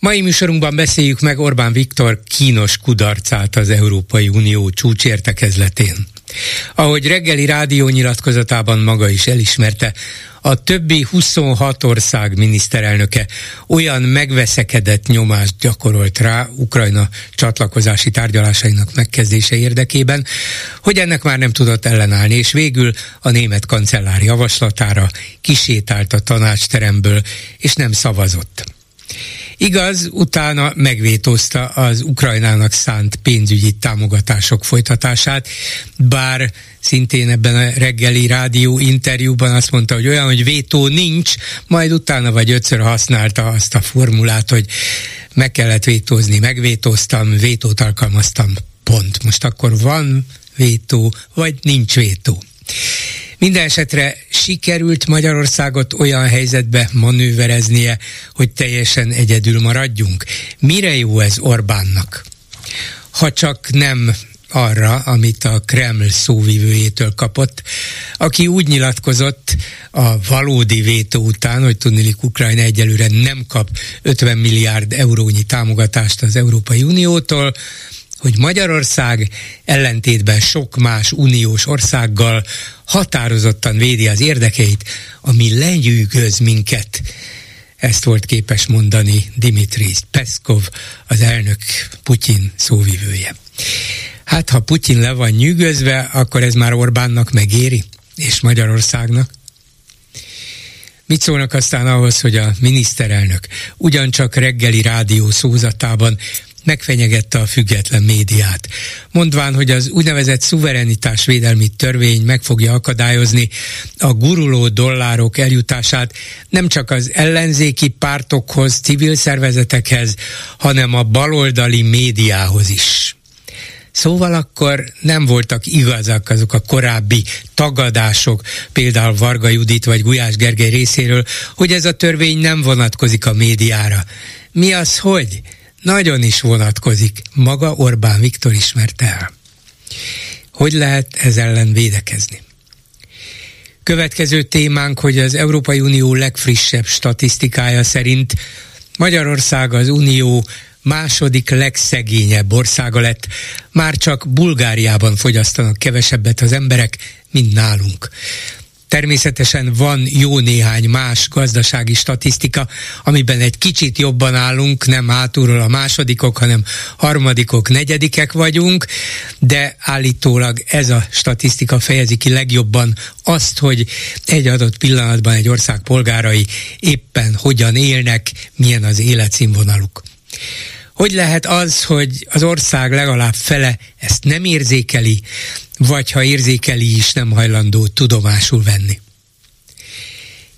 Mai műsorunkban beszéljük meg Orbán Viktor kínos kudarcát az Európai Unió csúcsértekezletén. Ahogy reggeli rádió nyilatkozatában maga is elismerte, a többi 26 ország miniszterelnöke olyan megveszekedett nyomást gyakorolt rá Ukrajna csatlakozási tárgyalásainak megkezdése érdekében, hogy ennek már nem tudott ellenállni, és végül a német kancellár javaslatára kisétált a tanácsteremből, és nem szavazott. Igaz, utána megvétózta az Ukrajnának szánt pénzügyi támogatások folytatását, bár szintén ebben a reggeli rádió interjúban azt mondta, hogy olyan, hogy vétó nincs, majd utána vagy ötször használta azt a formulát, hogy meg kellett vétózni, megvétóztam, vétót alkalmaztam, pont. Most akkor van vétó, vagy nincs vétó. Minden esetre sikerült Magyarországot olyan helyzetbe manővereznie, hogy teljesen egyedül maradjunk. Mire jó ez Orbánnak? Ha csak nem arra, amit a Kreml szóvivőjétől kapott, aki úgy nyilatkozott a valódi vétó után, hogy tudnilik Ukrajna egyelőre nem kap 50 milliárd eurónyi támogatást az Európai Uniótól, hogy Magyarország ellentétben sok más uniós országgal határozottan védi az érdekeit, ami lenyűgöz minket. Ezt volt képes mondani Dimitri Peszkov, az elnök Putyin szóvivője. Hát, ha Putyin le van nyűgözve, akkor ez már Orbánnak megéri, és Magyarországnak. Mit szólnak aztán ahhoz, hogy a miniszterelnök ugyancsak reggeli rádió szózatában megfenyegette a független médiát. Mondván, hogy az úgynevezett szuverenitásvédelmi törvény meg fogja akadályozni a guruló dollárok eljutását nem csak az ellenzéki pártokhoz, civil szervezetekhez, hanem a baloldali médiához is. Szóval akkor nem voltak igazak azok a korábbi tagadások, például Varga Judit vagy Gulyás Gergely részéről, hogy ez a törvény nem vonatkozik a médiára. Mi az, hogy? Nagyon is vonatkozik. Maga Orbán Viktor ismerte el. Hogy lehet ez ellen védekezni? Következő témánk, hogy az Európai Unió legfrissebb statisztikája szerint Magyarország az Unió második legszegényebb országa lett. Már csak Bulgáriában fogyasztanak kevesebbet az emberek, mint nálunk. Természetesen van jó néhány más gazdasági statisztika, amiben egy kicsit jobban állunk, nem hátulról a másodikok, hanem harmadikok, negyedikek vagyunk, de állítólag ez a statisztika fejezi ki legjobban azt, hogy egy adott pillanatban egy ország polgárai éppen hogyan élnek, milyen az életszínvonaluk. Hogy lehet az, hogy az ország legalább fele ezt nem érzékeli, vagy ha érzékeli is, nem hajlandó tudomásul venni?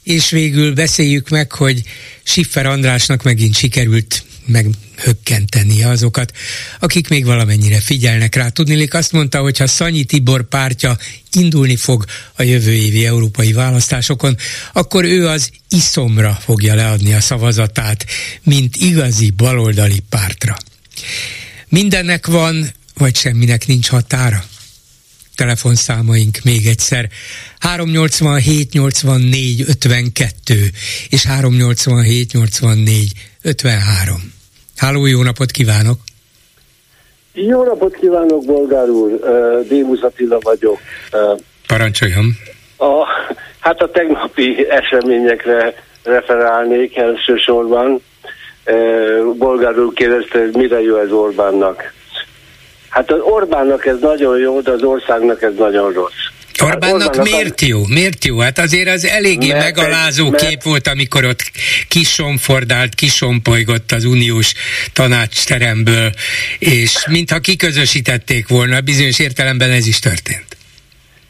És végül beszéljük meg, hogy Siffer Andrásnak megint sikerült meghökkenteni azokat, akik még valamennyire figyelnek rá. Tudnilik azt mondta, hogy ha Szanyi Tibor pártja indulni fog a jövő évi európai választásokon, akkor ő az iszomra fogja leadni a szavazatát, mint igazi baloldali pártra. Mindennek van, vagy semminek nincs határa? Telefonszámaink még egyszer. 387 84 52 és 387 84 53. Háló, jó napot kívánok! Jó napot kívánok, Bolgár úr! Démus Attila vagyok. Parancsoljon! A, hát a tegnapi eseményekre referálnék elsősorban. Bolgár úr kérdezte, hogy mire jó ez Orbánnak. Hát az Orbánnak ez nagyon jó, de az országnak ez nagyon rossz. Orbánnak, Orbánnak miért jó? Miért jó? Hát azért az eléggé mert, megalázó mert, kép volt, amikor ott kisomfordált, kisompolygott az uniós tanácsteremből, és mintha kiközösítették volna, bizonyos értelemben ez is történt.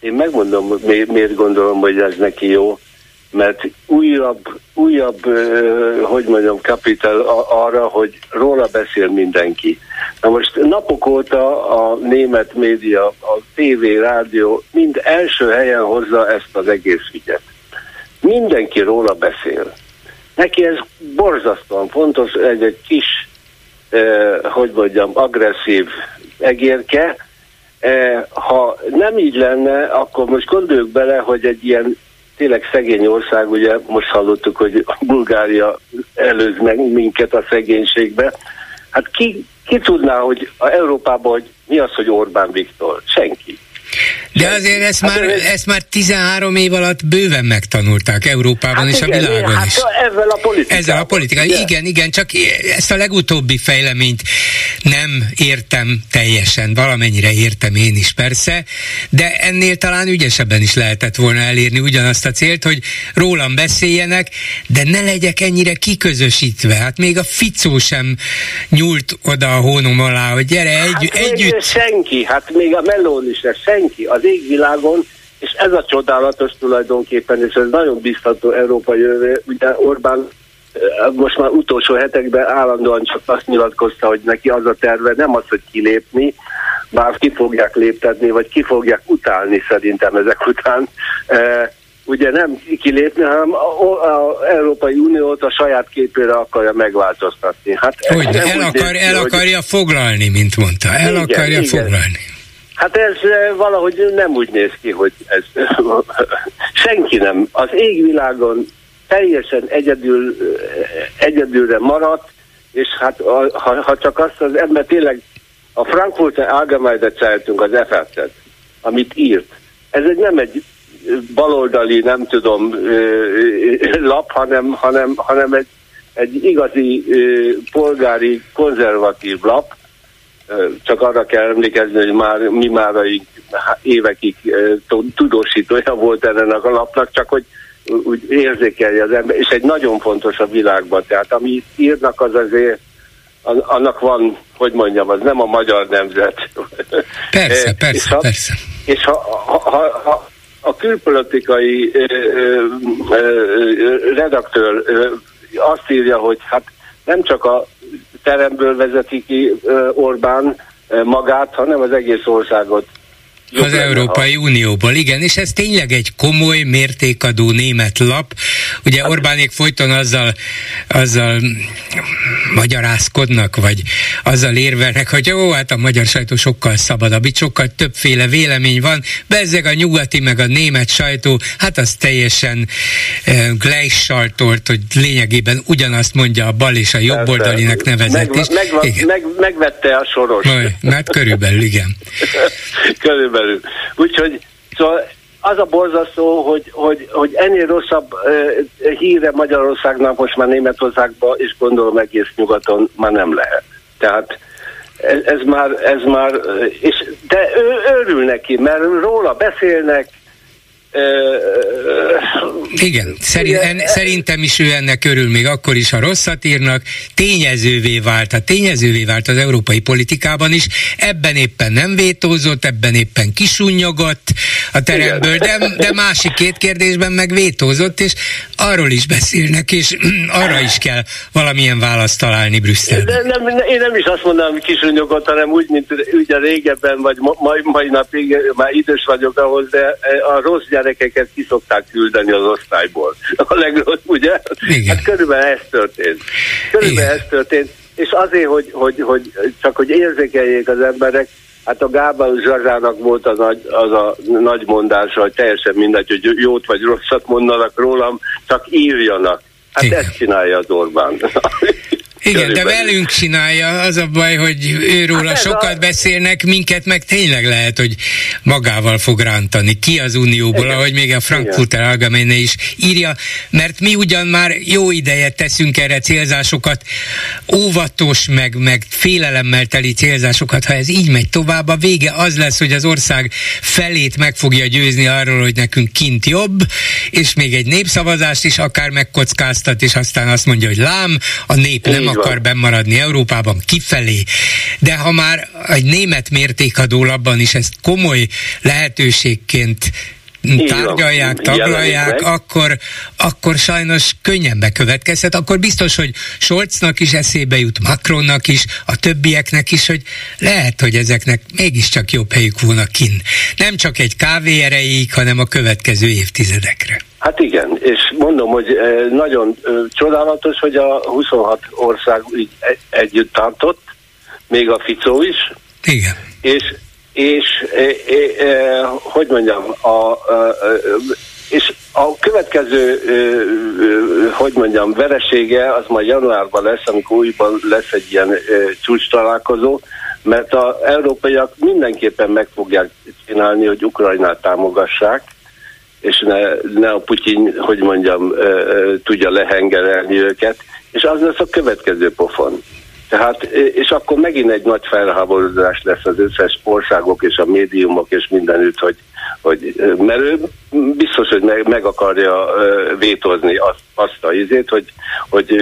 Én megmondom, miért gondolom, hogy ez neki jó. Mert újabb, újabb hogy mondjam, kapital arra, hogy róla beszél mindenki. Na most napok óta a német média, a tévé, rádió mind első helyen hozza ezt az egész ügyet. Mindenki róla beszél. Neki ez borzasztóan fontos, egy, egy kis, hogy mondjam, agresszív egérke. Eh, ha nem így lenne, akkor most gondoljuk bele, hogy egy ilyen tényleg szegény ország, ugye most hallottuk, hogy a Bulgária előz meg minket a szegénységbe. Hát ki, ki tudná, hogy a Európában, hogy mi az, hogy Orbán Viktor? Senki. De azért ezt, hát már, ez... ezt már 13 év alatt bőven megtanulták Európában hát és igen, a világon hát is. Ezzel a politikával. Ezzel a politikával. Igen. igen, igen, csak ezt a legutóbbi fejleményt nem értem teljesen, valamennyire értem én is persze, de ennél talán ügyesebben is lehetett volna elérni ugyanazt a célt, hogy rólam beszéljenek, de ne legyek ennyire kiközösítve. Hát még a Ficó sem nyúlt oda a hónom alá, hogy gyere egy, hát együtt. Senki, hát még a Melón is, senki. Az égvilágon és ez a csodálatos tulajdonképpen, és ez nagyon biztató Európa jövő. Ugye Orbán most már utolsó hetekben állandóan csak azt nyilatkozta, hogy neki az a terve, nem az, hogy kilépni, bár ki fogják léptetni, vagy ki fogják utálni szerintem ezek után. E, ugye nem kilépni, hanem az Európai Uniót a saját képére akarja megváltoztatni. Hát hogy el, akar, el akarja hogy... foglalni, mint mondta. El igen, akarja igen. foglalni. Hát ez valahogy nem úgy néz ki, hogy ez senki nem. Az égvilágon teljesen egyedül, egyedülre maradt, és hát ha, ha csak azt az ember tényleg a Frankfurter Allgemeine Zeitung, az ff amit írt, ez egy nem egy baloldali, nem tudom, lap, hanem, hanem, hanem egy, egy igazi polgári, konzervatív lap, csak arra kell emlékezni, hogy már mi már évekig tudósítója volt ennek a lapnak, csak hogy úgy érzékelje az ember, és egy nagyon fontos a világban, tehát ami írnak az azért annak van, hogy mondjam, az nem a magyar nemzet. Persze, persze, és ha, persze. És ha, ha, ha, ha a külpolitikai ö, ö, ö, redaktőr ö, azt írja, hogy hát nem csak a teremből vezeti ki Orbán magát, hanem az egész országot az Európai Unióból, igen, és ez tényleg egy komoly mértékadó német lap. Ugye hát- Orbánék folyton azzal, azzal magyarázkodnak, vagy azzal érvelnek, hogy jó, hát a magyar sajtó sokkal szabadabb, itt sokkal többféle vélemény van, bezzeg a nyugati meg a német sajtó, hát az teljesen uh, gleichschaltort, hogy lényegében ugyanazt mondja a bal és a jobb oldalinak nevezett. Meg, meg, meg, megvette a soros. hát körülbelül, igen. körülbelül körül. Úgyhogy szóval az a borzasztó, hogy, hogy, hogy ennél rosszabb uh, híre Magyarországnak most már Németországban, és gondolom egész nyugaton már nem lehet. Tehát ez, ez már, ez már, és, de ő örül neki, mert róla beszélnek, igen, szerint, en, szerintem is ő ennek örül, még akkor is, ha rosszat írnak, tényezővé vált, a tényezővé vált az európai politikában is, ebben éppen nem vétózott, ebben éppen kisunyogott a teremből, de, de másik két kérdésben meg vétózott, és arról is beszélnek, és arra is kell valamilyen választ találni Brüsszelben. De nem, én nem is azt mondanám, hogy kisunyogott, hanem úgy, mint ugye régebben, vagy mai, mai napig, már idős vagyok ahhoz, de a rossz gyerekeket ki szokták küldeni az osztályból. A legrossz, ugye? Igen. Hát körülbelül ez történt. Körülbelül Igen. ez történt. És azért, hogy, hogy, hogy csak hogy érzékeljék az emberek, Hát a Gábor Zsazsának volt a nagy, az a nagy mondása, hogy teljesen mindegy, hogy jót vagy rosszat mondanak rólam, csak írjanak. Hát Igen. ezt csinálja az Orbán. Igen, de velünk csinálja, az a baj, hogy őróla hát sokat a... beszélnek, minket meg tényleg lehet, hogy magával fog rántani. Ki az Unióból, Igen. ahogy még a Frankfurter Allgemeine is írja, mert mi ugyan már jó ideje teszünk erre célzásokat, óvatos, meg, meg félelemmel teli célzásokat, ha ez így megy tovább, a vége az lesz, hogy az ország felét meg fogja győzni arról, hogy nekünk kint jobb, és még egy népszavazást is akár megkockáztat, és aztán azt mondja, hogy lám, a nép nem akar bemaradni Európában kifelé, de ha már egy német mértékadó labban is ezt komoly lehetőségként tárgyalják, taglalják, akkor, akkor sajnos könnyen bekövetkezhet. Akkor biztos, hogy Scholznak is eszébe jut, Macronnak is, a többieknek is, hogy lehet, hogy ezeknek mégiscsak jobb helyük volna kin. Nem csak egy kávé erejéig, hanem a következő évtizedekre. Hát igen, és mondom, hogy nagyon csodálatos, hogy a 26 ország így együtt tartott, még a Ficó is. Igen. És, és e, e, e, hogy mondjam, a, a, és a következő, hogy mondjam, veresége az majd januárban lesz, amikor újban lesz egy ilyen csúcs találkozó, mert az európaiak mindenképpen meg fogják csinálni, hogy Ukrajnát támogassák, és ne, ne a Putyin, hogy mondjam, tudja lehengerelni őket, és az lesz a következő pofon. Tehát, és akkor megint egy nagy felháborodás lesz az összes országok és a médiumok és mindenütt, hogy, hogy mert ő biztos, hogy meg, meg akarja vétozni azt, azt a izét, hogy, hogy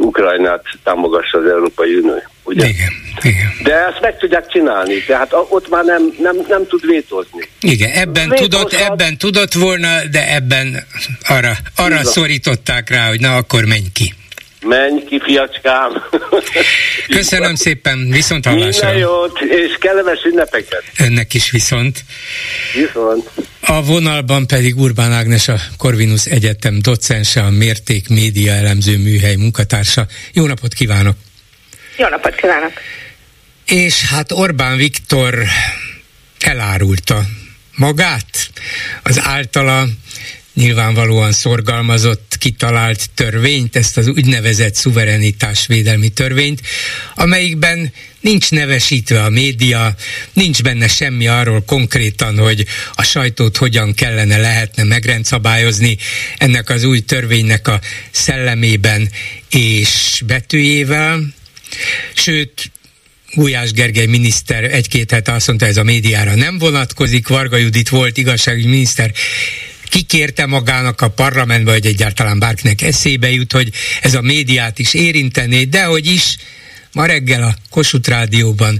Ukrajnát támogassa az Európai Unió. Ugye? Igen, igen. De ezt meg tudják csinálni, tehát ott már nem, nem, nem tud vétozni. Igen, ebben tudott, ebben tudott volna, de ebben arra, arra szorították rá, hogy na akkor menj ki. Menj ki, fiacskám! Köszönöm szépen, viszont hallásra! Minden jót, és kellemes ünnepeket! Önnek is viszont. Viszont. A vonalban pedig Urbán Ágnes, a Corvinus Egyetem docense, a Mérték Média Elemző Műhely munkatársa. Jó napot kívánok! Jó napot kívánok! És hát Orbán Viktor elárulta magát, az általa nyilvánvalóan szorgalmazott, kitalált törvényt, ezt az úgynevezett szuverenitásvédelmi törvényt, amelyikben nincs nevesítve a média, nincs benne semmi arról konkrétan, hogy a sajtót hogyan kellene, lehetne megrendszabályozni ennek az új törvénynek a szellemében és betűjével. Sőt, Gulyás Gergely miniszter egy-két hete azt mondta, ez a médiára nem vonatkozik, Varga Judit volt igazságügyi miniszter, kikérte magának a parlamentbe, vagy egyáltalán bárkinek eszébe jut, hogy ez a médiát is érintené, de hogy is ma reggel a Kossuth Rádióban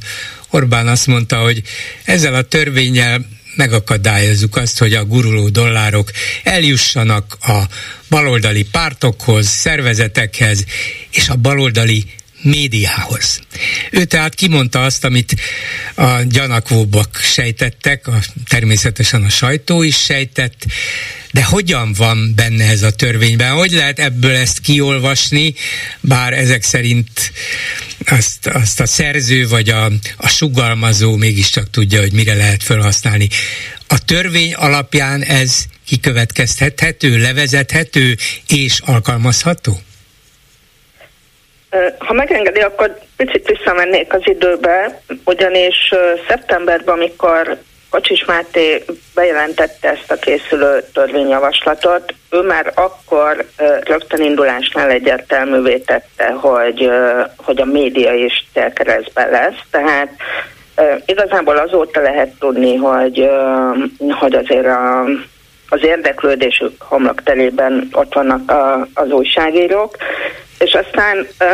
Orbán azt mondta, hogy ezzel a törvényel megakadályozzuk azt, hogy a guruló dollárok eljussanak a baloldali pártokhoz, szervezetekhez és a baloldali médiához. Ő tehát kimondta azt, amit a gyanakvóbbak sejtettek, a, természetesen a sajtó is sejtett, de hogyan van benne ez a törvényben? Hogy lehet ebből ezt kiolvasni, bár ezek szerint azt, azt a szerző vagy a, a sugalmazó mégiscsak tudja, hogy mire lehet felhasználni. A törvény alapján ez kikövetkeztethető, levezethető és alkalmazható? Ha megengedi, akkor picit visszamennék az időbe, ugyanis szeptemberben, amikor Kocsis Máté bejelentette ezt a készülő törvényjavaslatot, ő már akkor rögtön indulásnál egyértelművé tette, hogy, hogy a média is célkeresztben lesz, tehát igazából azóta lehet tudni, hogy, hogy azért a, az érdeklődésük homlokterében ott vannak a, az újságírók, és aztán ö,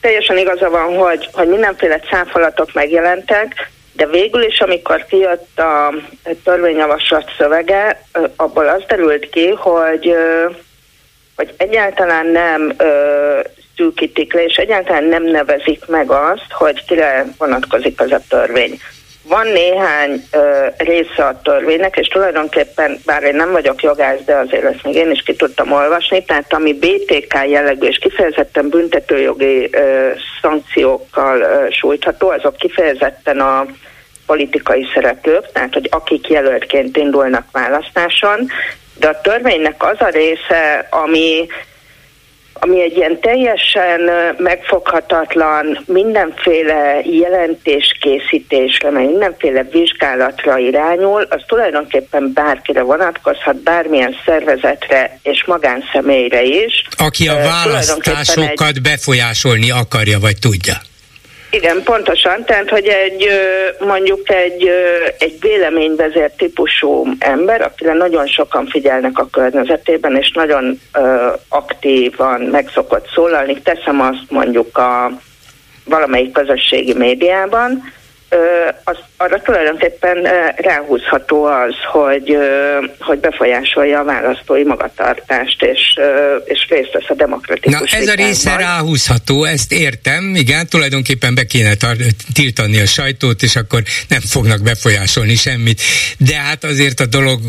teljesen igaza van, hogy, hogy mindenféle cáfolatok megjelentek, de végül is, amikor kijött a törvényjavaslat szövege, abból az derült ki, hogy, hogy egyáltalán nem szűkítik le, és egyáltalán nem nevezik meg azt, hogy kire vonatkozik az a törvény. Van néhány ö, része a törvénynek, és tulajdonképpen, bár én nem vagyok jogász, de azért ezt még én is ki tudtam olvasni, tehát ami BTK jellegű és kifejezetten büntetőjogi ö, szankciókkal ö, sújtható, azok kifejezetten a politikai szereplők, tehát hogy akik jelöltként indulnak választáson, de a törvénynek az a része, ami ami egy ilyen teljesen megfoghatatlan, mindenféle jelentéskészítésre, meg mindenféle vizsgálatra irányul, az tulajdonképpen bárkire vonatkozhat, bármilyen szervezetre és magánszemélyre is. Aki a választásokat egy... befolyásolni akarja, vagy tudja. Igen, pontosan. Tehát, hogy egy mondjuk egy, egy véleményvezér típusú ember, akire nagyon sokan figyelnek a környezetében, és nagyon uh, aktívan meg szokott szólalni, teszem azt mondjuk a valamelyik közösségi médiában, az, arra tulajdonképpen ráhúzható az, hogy, hogy befolyásolja a választói magatartást, és, és részt vesz a demokratikus Na ez a része ráhúzható, ezt értem, igen, tulajdonképpen be kéne tar- tiltani a sajtót, és akkor nem fognak befolyásolni semmit, de hát azért a dolog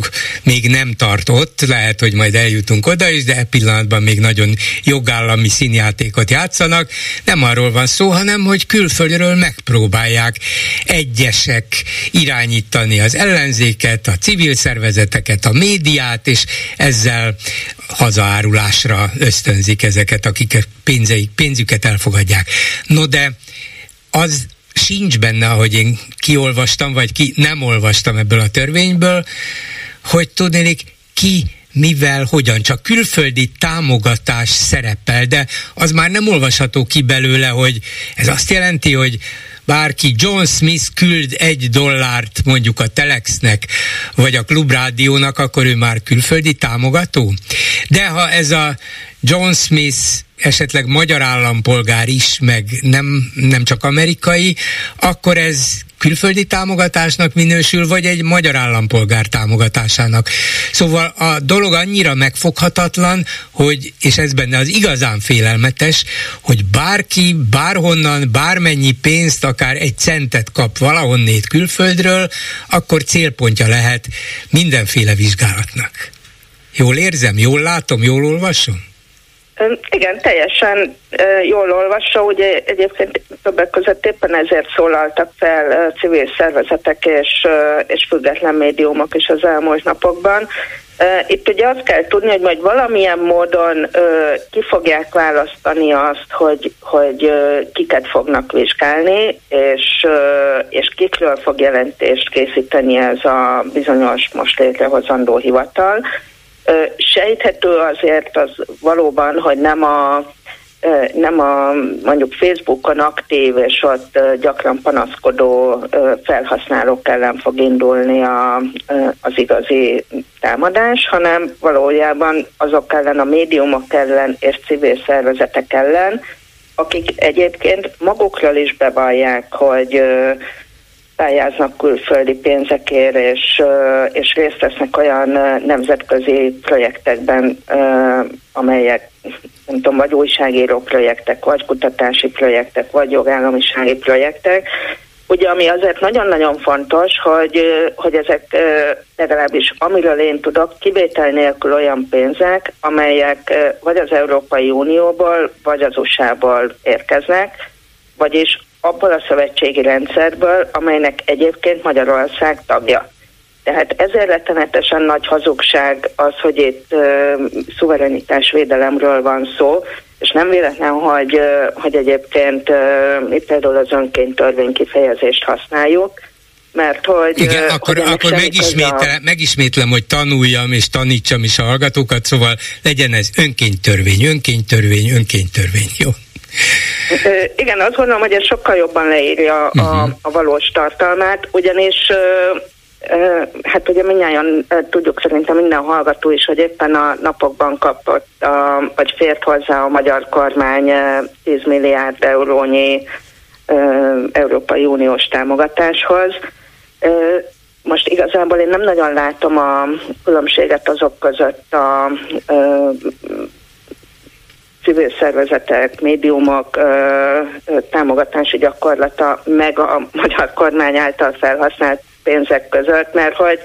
még nem tartott, lehet, hogy majd eljutunk oda is, de e pillanatban még nagyon jogállami színjátékot játszanak, nem arról van szó, hanem hogy külföldről megpróbálják egyesek irányítani az ellenzéket, a civil szervezeteket, a médiát, és ezzel hazaárulásra ösztönzik ezeket, akik pénzeik, pénzüket elfogadják. No de az sincs benne, ahogy én kiolvastam, vagy ki nem olvastam ebből a törvényből, hogy tudnék ki mivel, hogyan, csak külföldi támogatás szerepel, de az már nem olvasható ki belőle, hogy ez azt jelenti, hogy bárki John Smith küld egy dollárt mondjuk a Telexnek, vagy a Klubrádiónak, akkor ő már külföldi támogató. De ha ez a John Smith esetleg magyar állampolgár is, meg nem, nem csak amerikai, akkor ez külföldi támogatásnak minősül, vagy egy magyar állampolgár támogatásának. Szóval a dolog annyira megfoghatatlan, hogy, és ez benne az igazán félelmetes, hogy bárki, bárhonnan, bármennyi pénzt, akár egy centet kap valahonnét külföldről, akkor célpontja lehet mindenféle vizsgálatnak. Jól érzem, jól látom, jól olvasom? Igen, teljesen jól olvassa, ugye egyébként többek között éppen ezért szólaltak fel civil szervezetek és, és független médiumok is az elmúlt napokban. Itt ugye azt kell tudni, hogy majd valamilyen módon ki fogják választani azt, hogy, hogy kiket fognak vizsgálni, és, és kikről fog jelentést készíteni ez a bizonyos most létrehozandó hivatal. Sejthető azért az valóban, hogy nem a nem a mondjuk Facebookon aktív és ott gyakran panaszkodó felhasználók ellen fog indulni a, az igazi támadás, hanem valójában azok ellen, a médiumok ellen és civil szervezetek ellen, akik egyébként magukról is bevallják, hogy pályáznak külföldi pénzekért, és, és részt vesznek olyan nemzetközi projektekben, amelyek nem tudom, vagy újságíró projektek, vagy kutatási projektek, vagy jogállamisági projektek, Ugye, ami azért nagyon-nagyon fontos, hogy, hogy ezek legalábbis amiről én tudok, kivétel nélkül olyan pénzek, amelyek vagy az Európai Unióból, vagy az USA-ból érkeznek, vagyis abból a szövetségi rendszerből, amelynek egyébként Magyarország tagja. Tehát ezért rettenetesen nagy hazugság az, hogy itt uh, szuverenitásvédelemről van szó, és nem véletlen, hogy, uh, hogy egyébként uh, itt például az önként törvény kifejezést használjuk, mert hogy... Igen, uh, akkor, hogy akkor megismétlem, a... megismétlem, hogy tanuljam és tanítsam is a hallgatókat, szóval legyen ez önkénytörvény, önkénytörvény, önkénytörvény, jó? Igen, azt gondolom, hogy ez sokkal jobban leírja a, uh-huh. a valós tartalmát, ugyanis hát ugye mindjárt tudjuk szerintem minden hallgató is, hogy éppen a napokban kapott, a, vagy fért hozzá a magyar kormány 10 milliárd eurónyi Európai Uniós támogatáshoz. Most igazából én nem nagyon látom a különbséget azok között a civil szervezetek, médiumok támogatási gyakorlata, meg a magyar kormány által felhasznált pénzek között, mert hogy,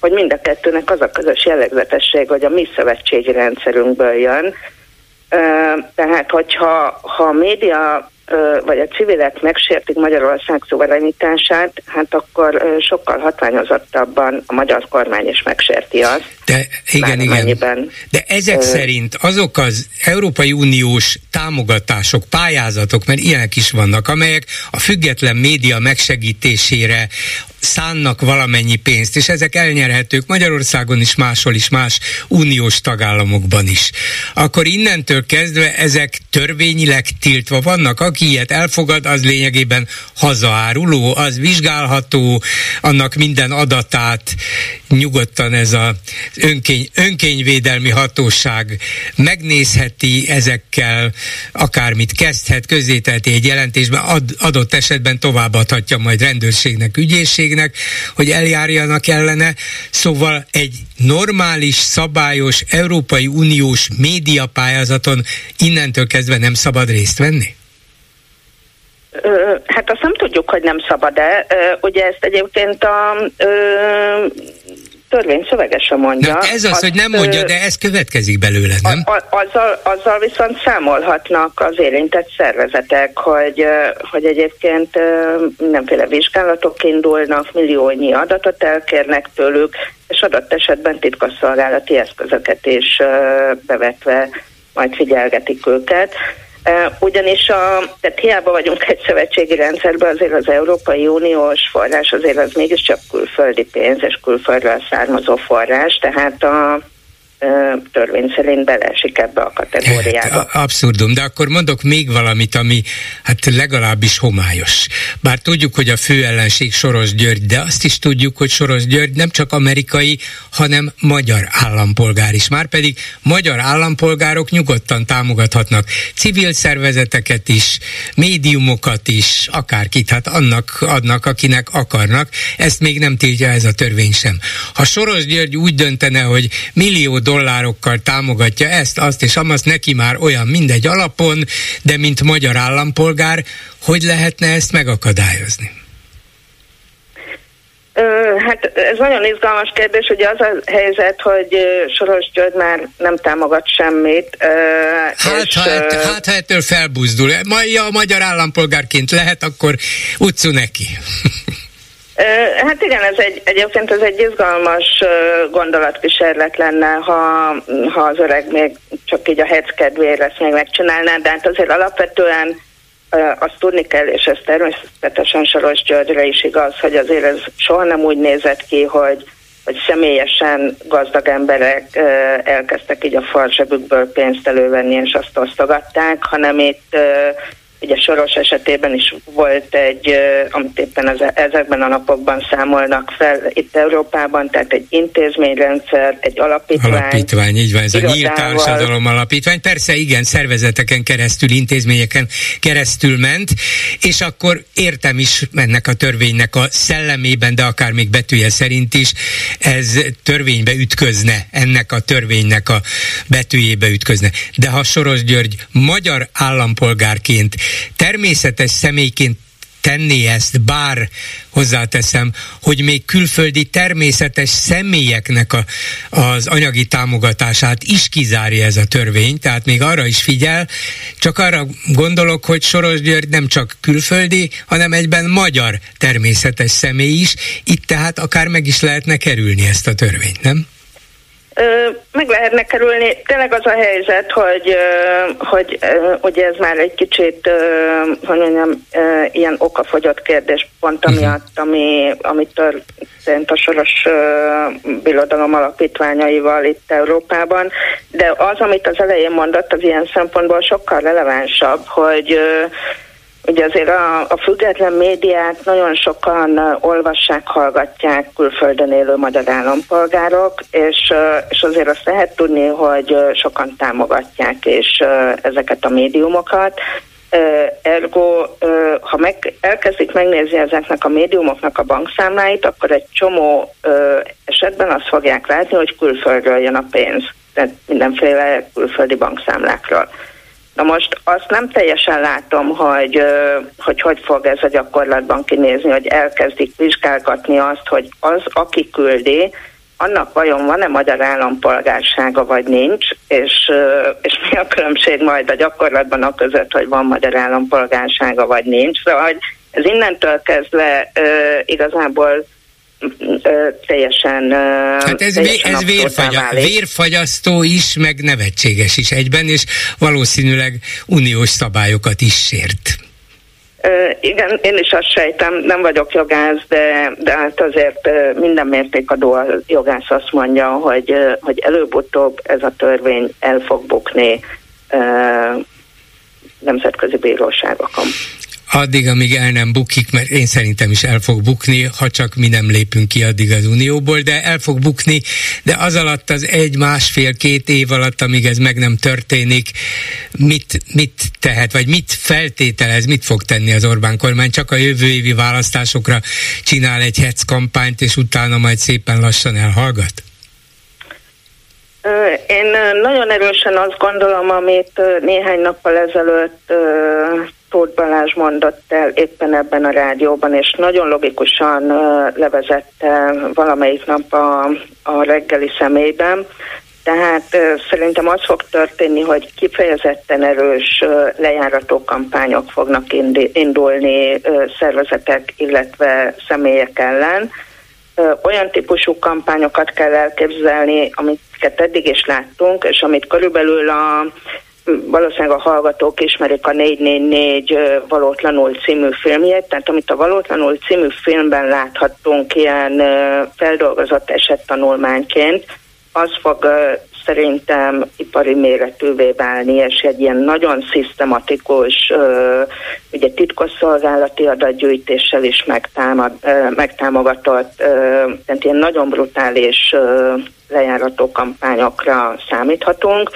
hogy mind a kettőnek az a közös jellegzetesség, hogy a mi szövetségi rendszerünkből jön. Tehát, hogyha ha a média vagy a civilek megsértik Magyarország szuverenitását, hát akkor sokkal hatványozottabban a magyar kormány is megsérti azt. De igen, igen. De ezek ö... szerint azok az Európai Uniós támogatások, pályázatok, mert ilyenek is vannak, amelyek a független média megsegítésére szánnak valamennyi pénzt, és ezek elnyerhetők Magyarországon is, máshol is, más uniós tagállamokban is. Akkor innentől kezdve ezek törvényileg tiltva vannak. Aki ilyet elfogad, az lényegében hazaáruló, az vizsgálható, annak minden adatát nyugodtan ez a önkény, önkényvédelmi hatóság megnézheti ezekkel, akármit kezdhet, közzételti egy jelentésben, ad, adott esetben továbbadhatja majd rendőrségnek, ügyészségnek, hogy eljárjanak ellene. Szóval egy normális, szabályos Európai Uniós médiapályázaton innentől kezdve nem szabad részt venni? Hát azt nem tudjuk, hogy nem szabad-e. Ugye ezt egyébként a törvény szövegesen mondja. Na, ez az, azt, hogy nem mondja, de ez következik belőle, nem? A, a, azzal, azzal viszont számolhatnak az érintett szervezetek, hogy, hogy egyébként mindenféle vizsgálatok indulnak, milliónyi adatot elkérnek tőlük, és adott esetben titkosszolgálati eszközöket is bevetve majd figyelgetik őket. Ugyanis a, tehát hiába vagyunk egy szövetségi rendszerben, azért az Európai Uniós forrás azért az mégiscsak külföldi pénz és külföldről származó forrás, tehát a törvény szerint beleesik ebbe a kategóriába. Hát, abszurdum, de akkor mondok még valamit, ami hát legalábbis homályos. Bár tudjuk, hogy a fő ellenség Soros György, de azt is tudjuk, hogy Soros György nem csak amerikai, hanem magyar állampolgár is. Márpedig magyar állampolgárok nyugodtan támogathatnak civil szervezeteket is, médiumokat is, akárkit, hát annak adnak, akinek akarnak. Ezt még nem tiltja ez a törvény sem. Ha Soros György úgy döntene, hogy millió dollárokkal támogatja ezt, azt és amazt, neki már olyan mindegy alapon, de mint magyar állampolgár, hogy lehetne ezt megakadályozni? Hát ez nagyon izgalmas kérdés, ugye az a helyzet, hogy Soros György már nem támogat semmit. Hát, és, ha, ett, hát ha ettől felbuzdul, ja, magyar állampolgárként lehet, akkor utcu neki. Hát igen, ez egy, egyébként ez egy izgalmas gondolatkísérlet lenne, ha, ha az öreg még csak így a hec kedvéért ezt még megcsinálná, de hát azért alapvetően azt tudni kell, és ez természetesen Soros Györgyre is igaz, hogy azért ez soha nem úgy nézett ki, hogy, hogy személyesen gazdag emberek elkezdtek így a farzsebükből pénzt elővenni, és azt osztogatták, hanem itt Ugye Soros esetében is volt egy, amit éppen ezekben a napokban számolnak fel itt Európában, tehát egy intézményrendszer, egy alapítvány. Alapítvány, így van, ez irodával. a nyílt társadalom alapítvány. Persze igen, szervezeteken keresztül, intézményeken keresztül ment, és akkor értem is ennek a törvénynek a szellemében, de akár még betűje szerint is, ez törvénybe ütközne, ennek a törvénynek a betűjébe ütközne. De ha Soros György magyar állampolgárként természetes személyként tenni ezt, bár hozzáteszem, hogy még külföldi természetes személyeknek a, az anyagi támogatását is kizárja ez a törvény, tehát még arra is figyel, csak arra gondolok, hogy Soros György nem csak külföldi, hanem egyben magyar természetes személy is, itt tehát akár meg is lehetne kerülni ezt a törvényt, nem? Meg lehetne kerülni. Tényleg az a helyzet, hogy, hogy ugye ez már egy kicsit, hogy mondjam, ilyen okafogyott kérdés pont mhm. amiatt, ami, amit történt a soros birodalom alapítványaival itt Európában, de az, amit az elején mondott, az ilyen szempontból sokkal relevánsabb, hogy Ugye azért a, a független médiát nagyon sokan olvassák, hallgatják külföldön élő magyar állampolgárok, és, és azért azt lehet tudni, hogy sokan támogatják és ezeket a médiumokat. Ergo, ha meg, elkezdik megnézni ezeknek a médiumoknak a bankszámláit, akkor egy csomó esetben azt fogják látni, hogy külföldről jön a pénz, tehát mindenféle külföldi bankszámlákról. Na most azt nem teljesen látom, hogy, hogy hogy fog ez a gyakorlatban kinézni, hogy elkezdik vizsgálgatni azt, hogy az, aki küldi, annak vajon van-e magyar állampolgársága, vagy nincs, és, és mi a különbség majd a gyakorlatban a között, hogy van magyar állampolgársága, vagy nincs. Szóval, hogy ez innentől kezdve igazából teljesen Hát ez, teljesen ez vérfagy, vérfagyasztó is, meg nevetséges is egyben, és valószínűleg uniós szabályokat is sért. Uh, igen, én is azt sejtem, nem vagyok jogász, de, de hát azért minden mértékadó a jogász azt mondja, hogy, hogy előbb-utóbb ez a törvény el fog bukni uh, nemzetközi bíróságokon addig, amíg el nem bukik, mert én szerintem is el fog bukni, ha csak mi nem lépünk ki addig az Unióból, de el fog bukni, de az alatt az egy, másfél, két év alatt, amíg ez meg nem történik, mit, mit tehet, vagy mit feltételez, mit fog tenni az Orbán kormány? Csak a jövő évi választásokra csinál egy hetz kampányt, és utána majd szépen lassan elhallgat? Én nagyon erősen azt gondolom, amit néhány nappal ezelőtt Tóth Balázs mondott el éppen ebben a rádióban, és nagyon logikusan levezette valamelyik nap a, a reggeli személyben. Tehát szerintem az fog történni, hogy kifejezetten erős lejárató kampányok fognak indulni szervezetek, illetve személyek ellen. Olyan típusú kampányokat kell elképzelni, amiket eddig is láttunk, és amit körülbelül a valószínűleg a hallgatók ismerik a 444 Valótlanul című filmjét, tehát amit a Valótlanul című filmben láthattunk ilyen feldolgozott esettanulmányként, az fog szerintem ipari méretűvé válni, és egy ilyen nagyon szisztematikus, ugye titkosszolgálati adatgyűjtéssel is megtámad, megtámogatott, tehát ilyen nagyon brutális lejárató kampányokra számíthatunk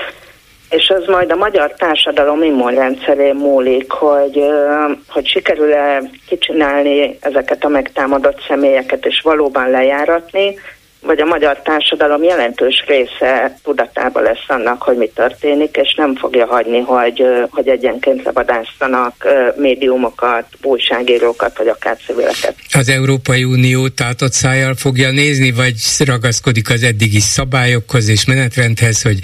és az majd a magyar társadalom immunrendszerén múlik, hogy, hogy sikerül-e kicsinálni ezeket a megtámadott személyeket és valóban lejáratni, vagy a magyar társadalom jelentős része tudatában lesz annak, hogy mi történik, és nem fogja hagyni, hogy, hogy egyenként levadásztanak médiumokat, újságírókat, vagy akár civileket. Az Európai Unió tátott szájjal fogja nézni, vagy ragaszkodik az eddigi szabályokhoz és menetrendhez, hogy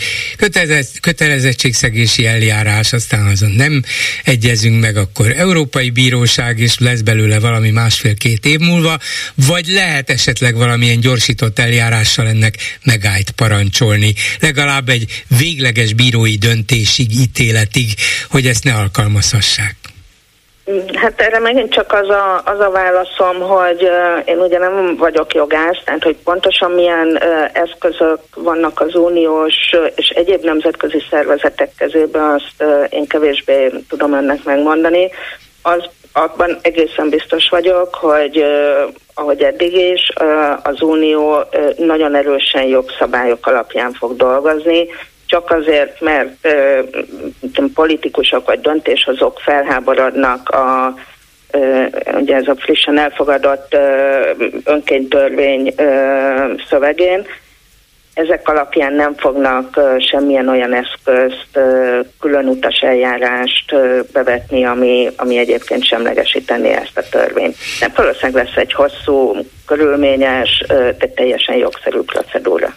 kötelezettségszegési eljárás, aztán azon nem egyezünk meg, akkor Európai Bíróság, és lesz belőle valami másfél-két év múlva, vagy lehet esetleg valamilyen gyorsított eljárással ennek megállt parancsolni, legalább egy végleges bírói döntésig, ítéletig, hogy ezt ne alkalmazhassák. Hát erre megint csak az a, az a válaszom, hogy én ugye nem vagyok jogász, tehát hogy pontosan milyen uh, eszközök vannak az uniós és egyéb nemzetközi szervezetek kezében, azt uh, én kevésbé tudom önnek megmondani. Az abban egészen biztos vagyok, hogy ahogy eddig is, az Unió nagyon erősen jogszabályok alapján fog dolgozni, csak azért, mert politikusok vagy döntéshozók felháborodnak a ugye ez a frissen elfogadott önkénytörvény szövegén, ezek alapján nem fognak semmilyen olyan eszközt, külön utas eljárást bevetni, ami, ami egyébként semlegesítené ezt a törvényt. De valószínűleg lesz egy hosszú, körülményes, de teljesen jogszerű procedúra.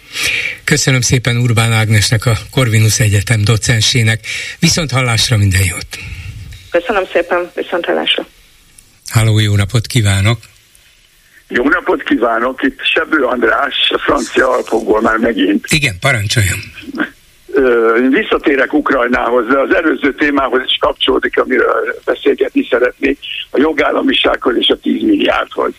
Köszönöm szépen Urbán Ágnesnek, a Corvinus Egyetem docensének. Viszont hallásra minden jót! Köszönöm szépen, viszont hallásra! Háló, jó napot kívánok! Jó napot kívánok, itt Sebő András, a francia alpokból már megint. Igen, parancsoljon. Visszatérek Ukrajnához, de az előző témához is kapcsolódik, amiről beszélgetni szeretnék, a jogállamisághoz és a 10 milliárdhoz.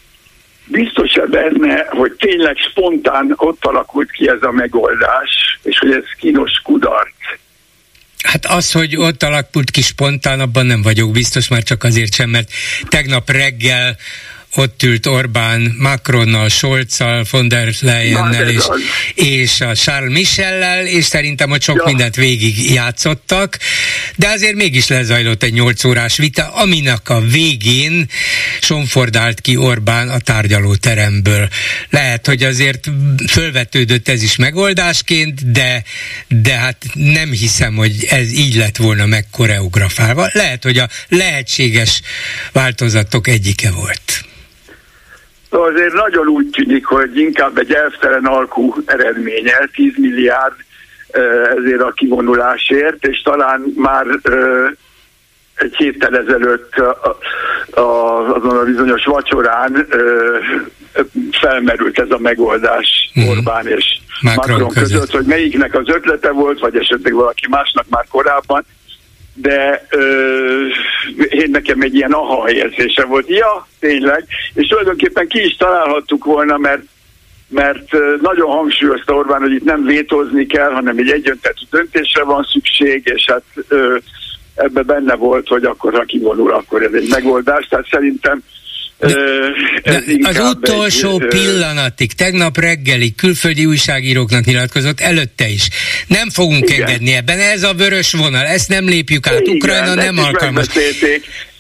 Biztos-e benne, hogy tényleg spontán ott alakult ki ez a megoldás, és hogy ez kínos kudarc? Hát az, hogy ott alakult ki spontán, abban nem vagyok biztos, már csak azért sem, mert tegnap reggel ott ült Orbán Macronnal, Scholzal, von der Leyennel és, és a Charles Michellel, és szerintem ott sok ja. mindent végig játszottak, de azért mégis lezajlott egy 8 órás vita, aminek a végén sonfordált ki Orbán a tárgyaló teremből. Lehet, hogy azért fölvetődött ez is megoldásként, de, de hát nem hiszem, hogy ez így lett volna megkoreografálva. Lehet, hogy a lehetséges változatok egyike volt. Azért nagyon úgy tűnik, hogy inkább egy elvtelen alkú eredménye, 10 milliárd ezért a kivonulásért, és talán már egy héttel ezelőtt azon a bizonyos vacsorán felmerült ez a megoldás mm. Orbán és Macron, Macron között, között, hogy melyiknek az ötlete volt, vagy esetleg valaki másnak már korábban, de ö, én nekem egy ilyen aha érzése volt. Ja, tényleg, és tulajdonképpen ki is találhattuk volna, mert mert nagyon hangsúlyozta Orbán, hogy itt nem vétózni kell, hanem egy egyöntetű döntésre van szükség, és hát ö, ebbe benne volt, hogy akkor ha kivonul, akkor ez egy megoldás. Tehát szerintem de, de az utolsó egy, pillanatig, tegnap reggeli külföldi újságíróknak nyilatkozott, előtte is. Nem fogunk igen. engedni ebben, ez a vörös vonal, ezt nem lépjük át, igen, Ukrajna nem alkalmas.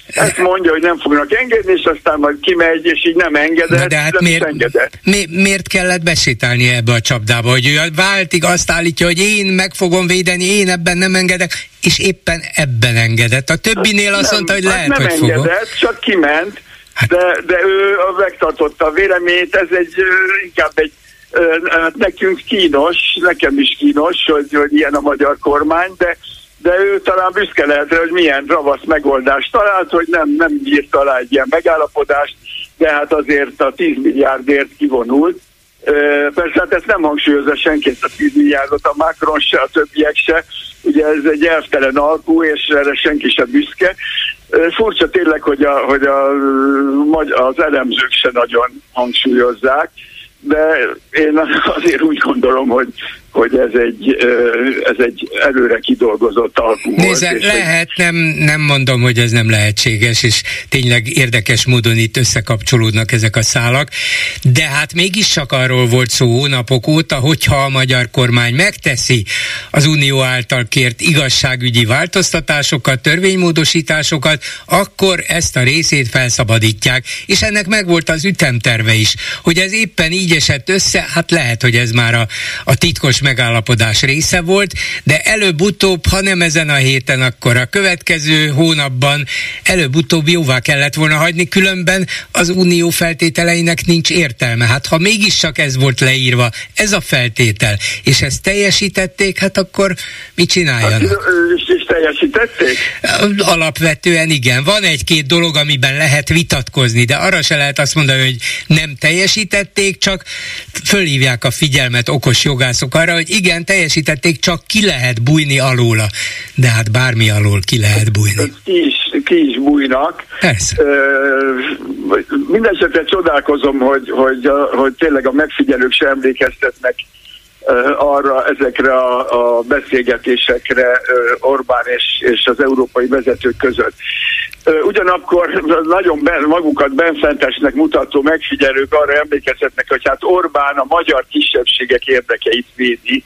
Ezt mondja, hogy nem fognak engedni, és aztán majd kimegy, és így nem engedett. Na de hát miért, engedett. Mi, miért kellett besétálni ebbe a csapdába, hogy ő váltig azt állítja, hogy én meg fogom védeni, én ebben nem engedek, és éppen ebben engedett. A többinél azt mondta, hogy hát lehet, nem hogy engedett, fogom. csak kiment, Hát- de, de ő megtartotta a véleményt, ez egy inkább egy hát nekünk kínos, nekem is kínos, hogy, hogy ilyen a magyar kormány, de, de ő talán büszke lehet, hogy milyen ravasz megoldást talált, hogy nem, nem írt alá egy ilyen megállapodást, de hát azért a 10 milliárdért kivonult. Persze hát ezt nem hangsúlyozza senki, ezt a 10 milliárdot, a Macron se, a többiek se. Ugye ez egy elvtelen alkú, és erre senki se büszke. Furcsa tényleg, hogy, a, hogy a, az elemzők se nagyon hangsúlyozzák, de én azért úgy gondolom, hogy hogy ez egy, ez egy előre kidolgozott alkú Nézze, volt. lehet, nem, nem mondom, hogy ez nem lehetséges, és tényleg érdekes módon itt összekapcsolódnak ezek a szálak, de hát mégis csak arról volt szó hónapok óta, hogyha a magyar kormány megteszi az unió által kért igazságügyi változtatásokat, törvénymódosításokat, akkor ezt a részét felszabadítják, és ennek megvolt az ütemterve is, hogy ez éppen így esett össze, hát lehet, hogy ez már a, a titkos megállapodás része volt, de előbb-utóbb, ha nem ezen a héten, akkor a következő hónapban előbb-utóbb jóvá kellett volna hagyni, különben az unió feltételeinek nincs értelme. Hát ha mégis csak ez volt leírva, ez a feltétel, és ezt teljesítették, hát akkor mit csináljanak? Hát, és teljesítették? Alapvetően igen. Van egy-két dolog, amiben lehet vitatkozni, de arra se lehet azt mondani, hogy nem teljesítették, csak fölhívják a figyelmet okos jogászok arra, hogy igen, teljesítették, csak ki lehet bújni alóla. De hát bármi alól ki lehet bújni. Ki is, ki is bújnak. Persze. Mindenesetre csodálkozom, hogy, hogy, hogy tényleg a megfigyelők sem emlékeztetnek arra, ezekre a, a beszélgetésekre Orbán és, és az európai vezetők között. Ugyanakkor nagyon ben, magukat benfentesnek mutató megfigyelők arra emlékezhetnek, hogy hát Orbán a magyar kisebbségek érdekeit védi,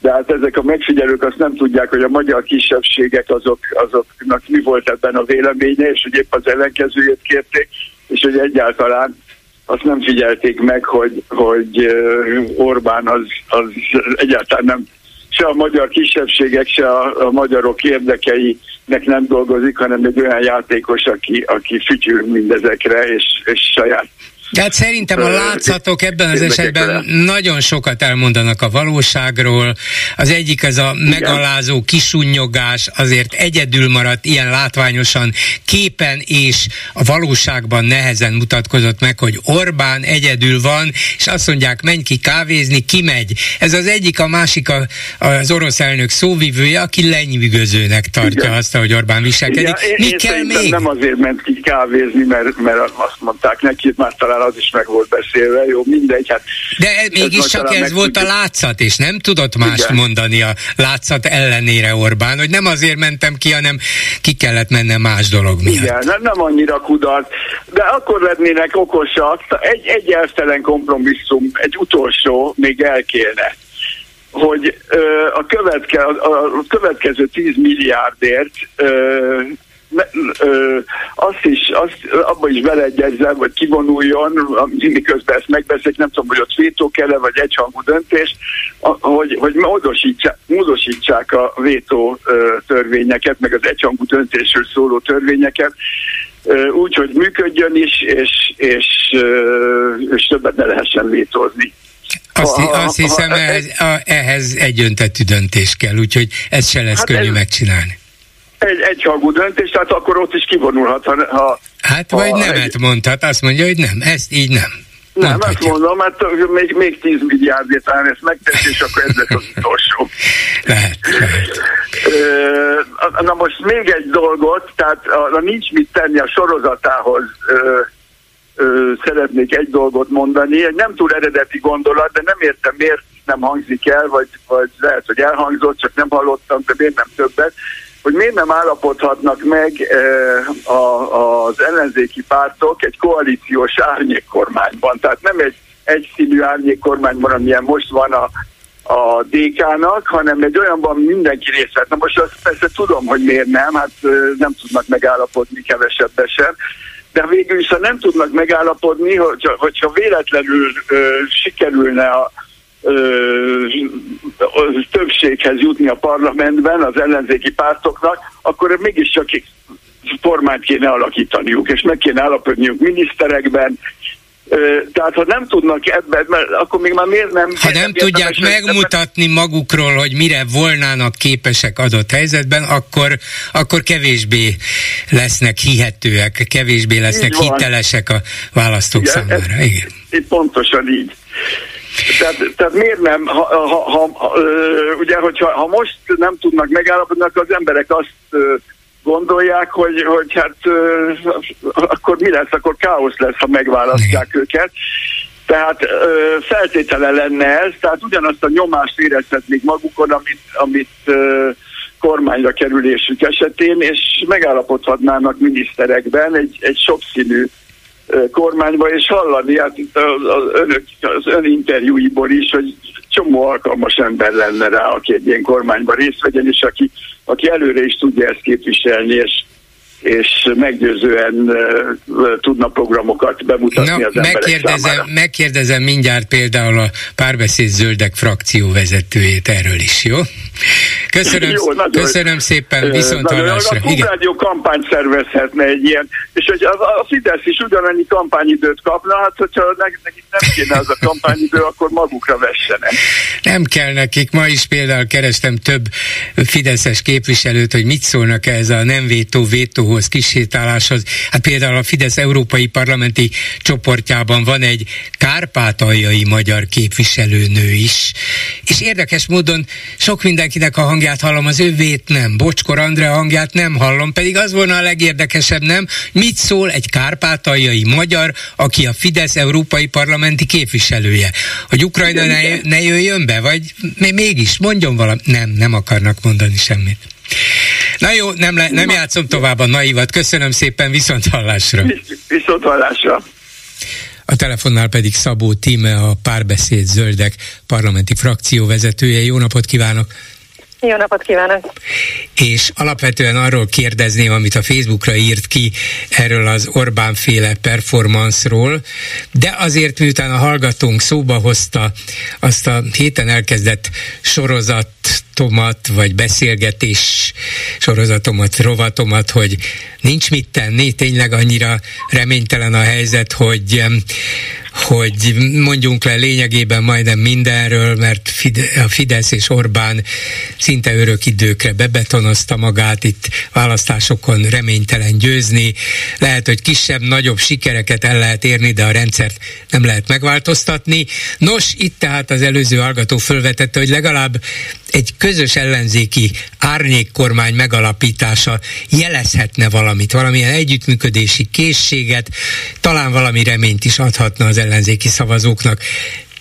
de hát ezek a megfigyelők azt nem tudják, hogy a magyar kisebbségek azok, azoknak mi volt ebben a véleménye, és hogy épp az ellenkezőjét kérték, és hogy egyáltalán azt nem figyelték meg, hogy, hogy Orbán az, az egyáltalán nem se a magyar kisebbségek, se a, a magyarok érdekeinek nem dolgozik, hanem egy olyan játékos, aki, aki fütyül mindezekre, és, és saját hát szerintem a látszatok ebben az esetben nagyon sokat elmondanak a valóságról. Az egyik az a megalázó kisunyogás, azért egyedül maradt ilyen látványosan képen és a valóságban nehezen mutatkozott meg, hogy Orbán egyedül van, és azt mondják, menj ki kávézni, kimegy. Ez az egyik, a másik a, az orosz elnök szóvivője, aki lenyűgözőnek tartja Igen. azt, hogy Orbán viselkedik. Igen, Mi én kell még? Nem azért ment ki kávézni, mert, mert azt mondták neki, már talán az is meg volt beszélve, jó, mindegy. Hát De mégiscsak ez volt a látszat, és nem tudott mást Igen. mondani a látszat ellenére Orbán, hogy nem azért mentem ki, hanem ki kellett mennem más dolog miatt. Igen, nem, nem annyira kudarc, de akkor lennének okosak, egy, egy elvtelen kompromisszum, egy utolsó még el kéne hogy ö, a, követke, a, a következő 10 milliárdért ö, ö, azt is, azt, abba is beleegyezzem, hogy kivonuljon, miközben ezt megbeszéljük, nem tudom, hogy ott vétó kell vagy egyhangú döntés, hogy, hogy módosítsák, módosítsák a vétó törvényeket, meg az egyhangú döntésről szóló törvényeket, úgy, hogy működjön is, és, és, és többet ne lehessen vétózni. Azt, ha, azt hiszem, ha, ehhez, ehhez egyöntetű döntés kell, úgyhogy ez se lesz hát könnyű ez, megcsinálni egy egyhangú döntés, tehát akkor ott is kivonulhat. Ha, ha, hát vagy ha nemet egy... mondhat, azt mondja, hogy nem, ezt így nem. Nem, Mondhatja. azt mondom, mert még, még 10 milliárdért talán ezt megteszi, és akkor ez lesz az utolsó. lehet, lehet. Na most még egy dolgot, tehát a, a nincs mit tenni a sorozatához ö, ö, szeretnék egy dolgot mondani. Egy nem túl eredeti gondolat, de nem értem miért nem hangzik el, vagy, vagy lehet, hogy elhangzott, csak nem hallottam, de miért nem többet hogy miért nem állapodhatnak meg a, az ellenzéki pártok egy koalíciós árnyékkormányban. Tehát nem egy egyszínű árnyékkormányban, amilyen most van a, a DK-nak, hanem egy olyanban mindenki részt vett. Na most azt persze tudom, hogy miért nem, hát nem tudnak megállapodni kevesebben sem, de végül is, ha nem tudnak megállapodni, hogyha, hogyha véletlenül ö, sikerülne a többséghez jutni a parlamentben az ellenzéki pártoknak, akkor mégiscsak kormányt kéne alakítaniuk, és meg kéne állapodniuk miniszterekben, tehát ha nem tudnak ebben, mert akkor még már miért nem... Ha nem tudják megmutatni magukról, hogy mire volnának képesek adott helyzetben, akkor, akkor kevésbé lesznek hihetőek, kevésbé lesznek hitelesek a választók Igen, számára. Ez, Igen. Itt pontosan így. Tehát, tehát miért nem, ha, ha, ha, ha, ugye, hogyha ha most nem tudnak megállapodni, akkor az emberek azt gondolják, hogy, hogy hát akkor mi lesz, akkor káosz lesz, ha megválasztják őket. Tehát ö, feltétele lenne ez, tehát ugyanazt a nyomást érezhetnék magukon, amit, amit ö, kormányra kerülésük esetén, és megállapodhatnának miniszterekben egy, egy sokszínű kormányba, és hallani, hát itt az, az, önök, az ön interjúiból is, hogy csomó alkalmas ember lenne rá, aki egy ilyen kormányban részt vegyen, és aki, aki előre is tudja ezt képviselni, és és meggyőzően tudna programokat bemutatni Na, az emberek megkérdezem, számára. megkérdezem mindjárt például a párbeszéd zöldek frakció vezetőjét erről is, jó? Köszönöm, jó, köszönöm szépen, viszont hallásra. A Klubrádió kampányt szervezhetne egy ilyen, és hogy a, a Fidesz is ugyanannyi kampányidőt kapna, hát hogyha nekik nem kéne az a kampányidő, akkor magukra vessenek. Nem kell nekik, ma is például kerestem több fideszes képviselőt, hogy mit szólnak ez a nem vétó, vétó autóhoz, kisétáláshoz. Hát például a Fidesz Európai Parlamenti csoportjában van egy kárpátaljai magyar képviselőnő is. És érdekes módon sok mindenkinek a hangját hallom, az övét nem. Bocskor Andrea hangját nem hallom, pedig az volna a legérdekesebb, nem? Mit szól egy kárpátaljai magyar, aki a Fidesz Európai Parlamenti képviselője? Hogy Ukrajna ne, ne jöjjön be, vagy mégis mondjon valamit? Nem, nem akarnak mondani semmit. Na jó, nem, le, nem játszom tovább a naivat. Köszönöm szépen, viszont hallásra. Viszont hallásra. A telefonnál pedig Szabó Tíme, a Párbeszéd Zöldek parlamenti frakció vezetője. Jó napot kívánok! Jó napot kívánok! És alapvetően arról kérdezném, amit a Facebookra írt ki erről az Orbán féle performanceról, de azért miután a hallgatónk szóba hozta azt a héten elkezdett sorozatomat, vagy beszélgetés sorozatomat, rovatomat, hogy nincs mit tenni, tényleg annyira reménytelen a helyzet, hogy hogy mondjunk le lényegében majdnem mindenről, mert a Fidesz és Orbán szinte örök időkre bebetonozta magát, itt választásokon reménytelen győzni. Lehet, hogy kisebb-nagyobb sikereket el lehet érni, de a rendszert nem lehet megváltoztatni. Nos, itt tehát az előző hallgató fölvetette, hogy legalább egy közös ellenzéki árnyékkormány megalapítása jelezhetne valamit, valamilyen együttműködési készséget, talán valami reményt is adhatna az ellenzéki szavazóknak.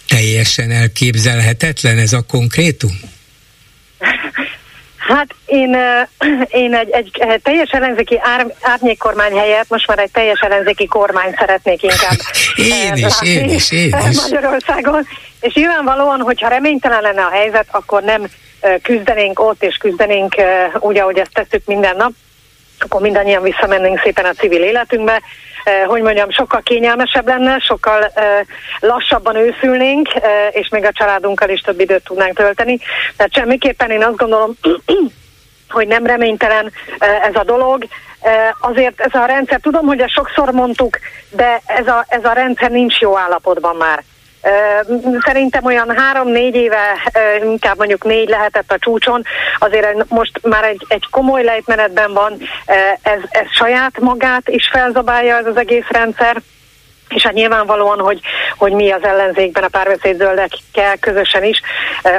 Teljesen elképzelhetetlen ez a konkrétum? Hát én, én egy, egy teljes ellenzéki ár, árnyékkormány helyett most már egy teljes ellenzéki kormány szeretnék inkább én is, látni én is, én is. Magyarországon. És nyilvánvalóan, hogyha reménytelen lenne a helyzet, akkor nem küzdenénk ott, és küzdenénk úgy, ahogy ezt tesszük minden nap, akkor mindannyian visszamennénk szépen a civil életünkbe, hogy mondjam, sokkal kényelmesebb lenne, sokkal lassabban őszülnénk, és még a családunkkal is több időt tudnánk tölteni. Tehát semmiképpen én azt gondolom, hogy nem reménytelen ez a dolog. Azért ez a rendszer, tudom, hogy ezt sokszor mondtuk, de ez a, ez a rendszer nincs jó állapotban már. Szerintem olyan három-négy éve, inkább mondjuk négy lehetett a csúcson, azért most már egy, egy komoly lejtmenetben van, ez, ez saját magát is felzabálja ez az egész rendszer, és hát nyilvánvalóan, hogy, hogy mi az ellenzékben a párbeszéd zöldekkel közösen is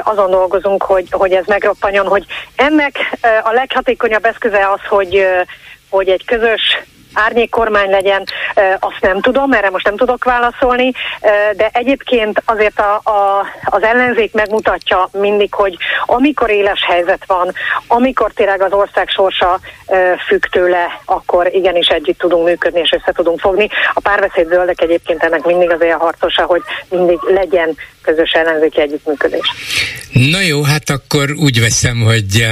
azon dolgozunk, hogy, hogy ez megroppanjon, hogy ennek a leghatékonyabb eszköze az, hogy, hogy egy közös árnyék kormány legyen, azt nem tudom, erre most nem tudok válaszolni, de egyébként azért a, a, az ellenzék megmutatja mindig, hogy amikor éles helyzet van, amikor tényleg az ország sorsa függ tőle, akkor igenis együtt tudunk működni és össze tudunk fogni. A párbeszéd zöldek egyébként ennek mindig az olyan harcosa, hogy mindig legyen közös ellenzéki együttműködés. Na jó, hát akkor úgy veszem, hogy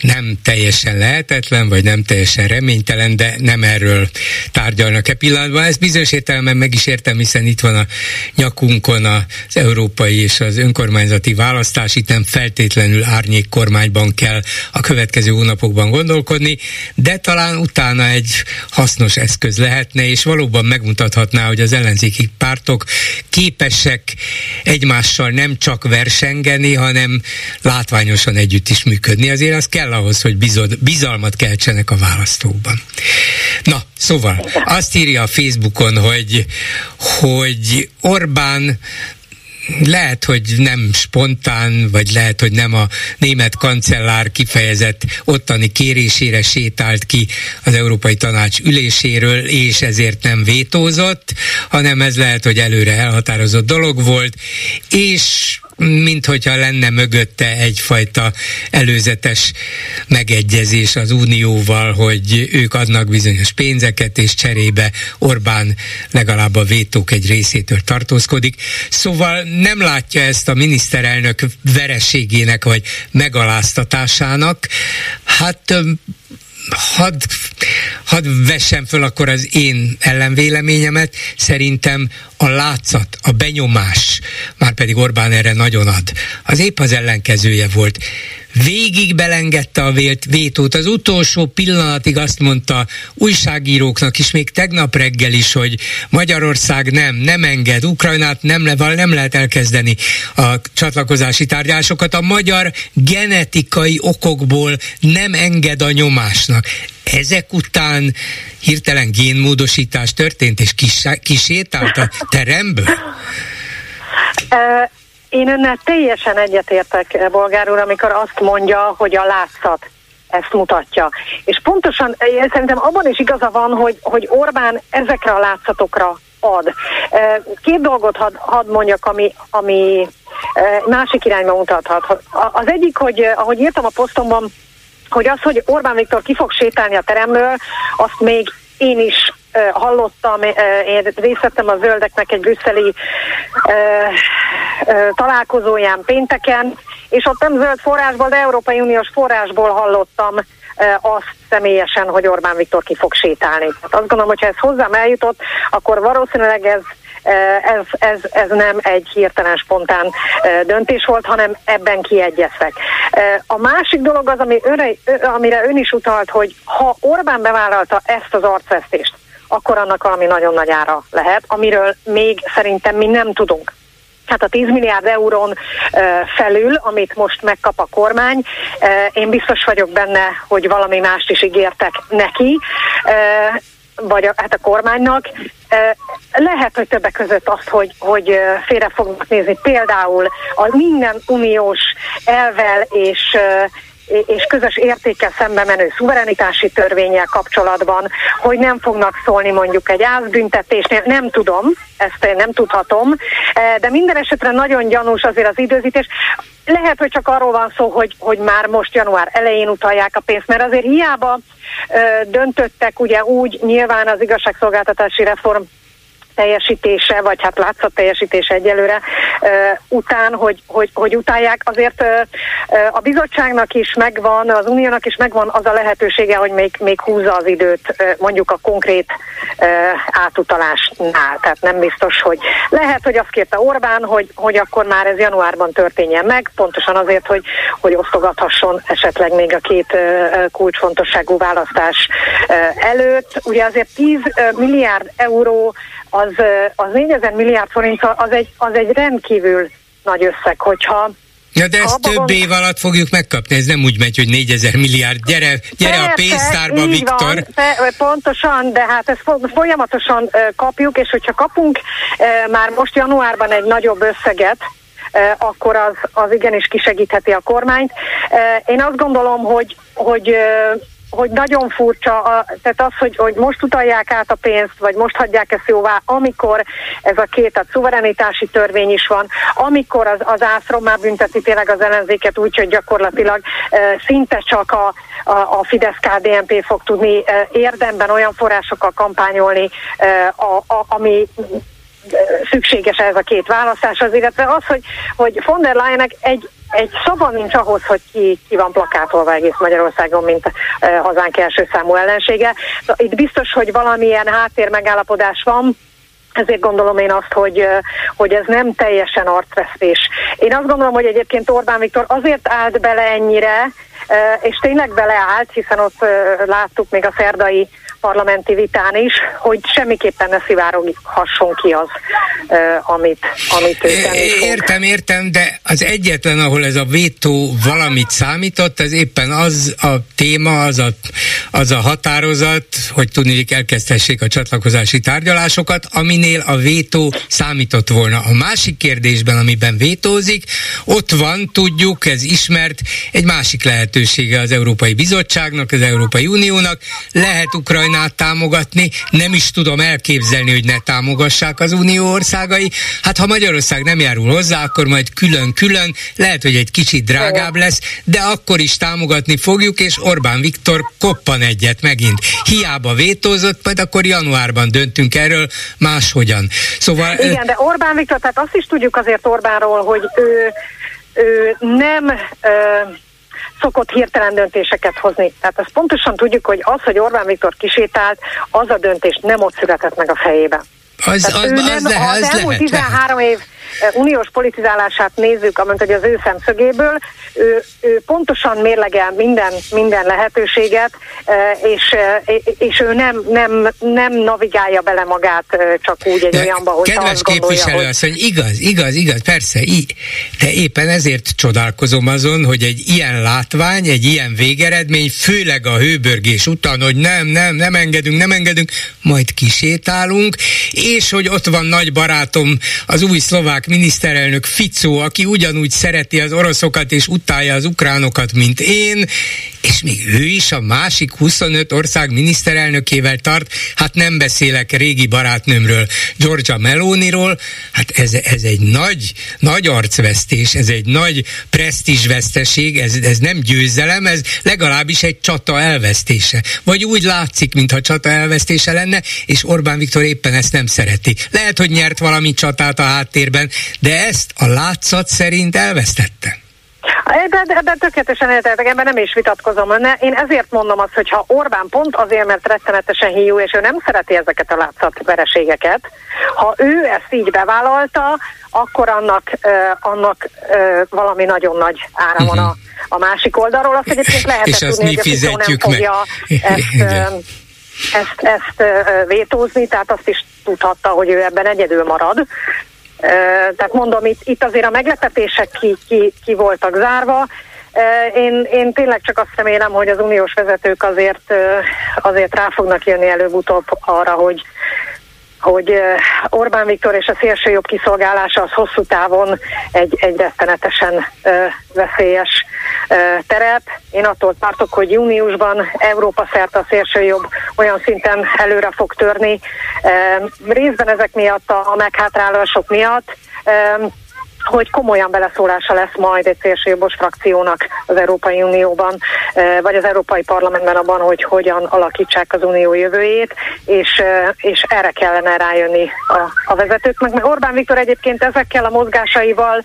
nem teljesen lehetetlen, vagy nem teljesen reménytelen, de nem erről tárgyalnak e pillanatban. Ezt bizonyos értelemben meg is értem, hiszen itt van a nyakunkon az európai és az önkormányzati választás, itt nem feltétlenül árnyék kormányban kell a következő hónapokban gondolkodni, de talán utána egy hasznos eszköz lehetne, és valóban megmutathatná, hogy az ellenzéki pártok képesek egymással nem csak versengeni, hanem látványosan együtt is működni. Azért az kell ahhoz, hogy bizod, bizalmat keltsenek a választókban. Na, szóval azt írja a Facebookon, hogy, hogy Orbán lehet, hogy nem spontán, vagy lehet, hogy nem a német kancellár kifejezett ottani kérésére sétált ki az Európai Tanács üléséről, és ezért nem vétózott, hanem ez lehet, hogy előre elhatározott dolog volt, és mint hogyha lenne mögötte egyfajta előzetes megegyezés az Unióval, hogy ők adnak bizonyos pénzeket, és cserébe Orbán legalább a vétók egy részétől tartózkodik. Szóval nem látja ezt a miniszterelnök vereségének vagy megaláztatásának. Hát hadd had vessem föl akkor az én ellenvéleményemet. Szerintem a látszat, a benyomás, már pedig Orbán erre nagyon ad, az épp az ellenkezője volt végig belengedte a vélt vétót. Az utolsó pillanatig azt mondta újságíróknak is, még tegnap reggel is, hogy Magyarország nem, nem enged, Ukrajnát nem, le, nem lehet elkezdeni a csatlakozási tárgyásokat. A magyar genetikai okokból nem enged a nyomásnak. Ezek után hirtelen génmódosítás történt, és kis, kisétált a teremből? Én önnel teljesen egyetértek, eh, bolgár úr, amikor azt mondja, hogy a látszat ezt mutatja. És pontosan eh, szerintem abban is igaza van, hogy, hogy Orbán ezekre a látszatokra ad. Eh, két dolgot had, hadd mondjak, ami, ami másik irányba mutathat. Az egyik, hogy ahogy írtam a posztomban, hogy az, hogy Orbán Viktor ki fog sétálni a teremről, azt még én is hallottam, én részt vettem a zöldeknek egy brüsszeli találkozóján pénteken, és ott nem zöld forrásból, de Európai Uniós forrásból hallottam azt személyesen, hogy Orbán Viktor ki fog sétálni. Hát azt gondolom, hogy ha ez hozzám eljutott, akkor valószínűleg ez ez, ez, ez nem egy hirtelen spontán döntés volt, hanem ebben kiegyeztek. A másik dolog az, ami önre, amire ön is utalt, hogy ha Orbán bevállalta ezt az arcvesztést, akkor annak valami nagyon nagy ára lehet, amiről még szerintem mi nem tudunk. Hát a 10 milliárd eurón felül, amit most megkap a kormány, én biztos vagyok benne, hogy valami mást is ígértek neki, vagy a, hát a kormánynak. Lehet, hogy többek között azt, hogy, hogy félre fognak nézni például a minden uniós elvel és és közös értékkel szembe menő szuverenitási törvényel kapcsolatban, hogy nem fognak szólni mondjuk egy ázbüntetésnél, nem tudom, ezt én nem tudhatom, e, de minden esetre nagyon gyanús azért az időzítés. Lehet, hogy csak arról van szó, hogy, hogy már most január elején utalják a pénzt, mert azért hiába ö, döntöttek ugye úgy nyilván az igazságszolgáltatási reform teljesítése, vagy hát látszat teljesítése egyelőre után, hogy, hogy, hogy utálják. Azért a bizottságnak is megvan, az uniónak is megvan az a lehetősége, hogy még, még húzza az időt mondjuk a konkrét átutalásnál. Tehát nem biztos, hogy lehet, hogy azt kérte Orbán, hogy, hogy akkor már ez januárban történjen meg, pontosan azért, hogy, hogy osztogathasson esetleg még a két kulcsfontosságú választás előtt. Ugye azért 10 milliárd euró az, az 4000 milliárd forint az egy, az egy rendkívül nagy összeg, hogyha Ja, de ezt több év alatt fogjuk megkapni, ez nem úgy megy, hogy 4000 milliárd, gyere, gyere Persze, a pénztárba, Viktor. Van, pontosan, de hát ezt folyamatosan kapjuk, és hogyha kapunk már most januárban egy nagyobb összeget, akkor az, az igenis kisegítheti a kormányt. Én azt gondolom, hogy, hogy hogy nagyon furcsa, a, tehát az, hogy, hogy most utalják át a pénzt, vagy most hagyják ezt jóvá, amikor ez a két, a szuverenitási törvény is van, amikor az, az ászrom már bünteti tényleg az ellenzéket úgy, hogy gyakorlatilag e, szinte csak a, a, a Fidesz-KDNP fog tudni e, érdemben olyan forrásokkal kampányolni, e, a, a, ami szükséges ez a két választás, az, illetve az, hogy, hogy von der Leyennek egy, egy szava nincs ahhoz, hogy ki, ki van plakátolva egész Magyarországon, mint uh, hazánk első számú ellensége. Itt biztos, hogy valamilyen háttér megállapodás van, ezért gondolom én azt, hogy, hogy ez nem teljesen arcvesztés. Én azt gondolom, hogy egyébként Orbán Viktor azért állt bele ennyire, és tényleg beleállt, hiszen ott láttuk még a szerdai parlamenti vitán is, hogy semmiképpen ne szivároghasson ki az, amit, amit ő. Értem, értem, de az egyetlen, ahol ez a vétó valamit számított, ez éppen az a téma, az a, az a határozat, hogy tudni, elkezdhessék a csatlakozási tárgyalásokat, aminél a vétó számított volna. A másik kérdésben, amiben vétózik, ott van, tudjuk, ez ismert, egy másik lehetősége az Európai Bizottságnak, az Európai Uniónak, lehet Ukrajna Ukrajnát támogatni, nem is tudom elképzelni, hogy ne támogassák az unió országai. Hát ha Magyarország nem járul hozzá, akkor majd külön-külön, lehet, hogy egy kicsit drágább lesz, de akkor is támogatni fogjuk, és Orbán Viktor koppan egyet megint. Hiába vétózott, majd akkor januárban döntünk erről máshogyan. Szóval... Igen, de Orbán Viktor, tehát azt is tudjuk azért Orbánról, hogy ő, ő nem... Ö, szokott hirtelen döntéseket hozni. Tehát azt pontosan tudjuk, hogy az, hogy Orbán Viktor kisétált, az a döntés nem ott született meg a fejében. Az, az, az, nem, az, le, az, az elmúlt 13 lehet. év uniós politizálását nézzük, amint hogy az ő szemszögéből, ő, ő pontosan mérlegel minden, minden lehetőséget, és, és ő nem, nem, nem navigálja bele magát csak úgy egy de olyanba, hogy Kedves azt gondolja, képviselő hogy... hogy igaz, igaz, igaz, persze, így, de éppen ezért csodálkozom azon, hogy egy ilyen látvány, egy ilyen végeredmény, főleg a hőbörgés után, hogy nem, nem, nem engedünk, nem engedünk, majd kisétálunk, és hogy ott van nagy barátom, az új szlovák miniszterelnök Ficó, aki ugyanúgy szereti az oroszokat és utálja az ukránokat, mint én, és még ő is a másik 25 ország miniszterelnökével tart, hát nem beszélek régi barátnőmről, Georgia Meloniról, hát ez, ez egy nagy, nagy arcvesztés, ez egy nagy presztízsveszteség, ez, ez nem győzelem, ez legalábbis egy csata elvesztése. Vagy úgy látszik, mintha csata elvesztése lenne, és Orbán Viktor éppen ezt nem szereti. Lehet, hogy nyert valami csatát a háttérben, de ezt a látszat szerint elvesztette. Ebben, ebben tökéletesen értetek, ebben nem is vitatkozom. Ne, én ezért mondom azt, hogy ha Orbán pont azért, mert rettenetesen hiú, és ő nem szereti ezeket a látszatvereségeket, ha ő ezt így bevállalta, akkor annak, uh, annak uh, valami nagyon nagy ára van a, a másik oldalról. Azt egyébként lehetett tudni, hogy a nem fogja ezt, uh, ezt, ezt uh, vétózni, tehát azt is tudhatta, hogy ő ebben egyedül marad. Tehát mondom, itt, itt azért a meglepetések ki, ki, ki voltak zárva. Én, én tényleg csak azt remélem, hogy az uniós vezetők azért, azért rá fognak jönni előbb-utóbb arra, hogy, hogy Orbán Viktor és a szélső jobb kiszolgálása az hosszú távon egy, egy rettenetesen veszélyes terep. Én attól tartok, hogy júniusban Európa szerte a szélső jobb olyan szinten előre fog törni, részben ezek miatt a meghátrálások miatt, hogy komolyan beleszólása lesz majd egy szélsőjobbos frakciónak az Európai Unióban, vagy az Európai Parlamentben abban, hogy hogyan alakítsák az unió jövőjét, és, és erre kellene rájönni a, a vezetőknek. Mert Orbán Viktor egyébként ezekkel a mozgásaival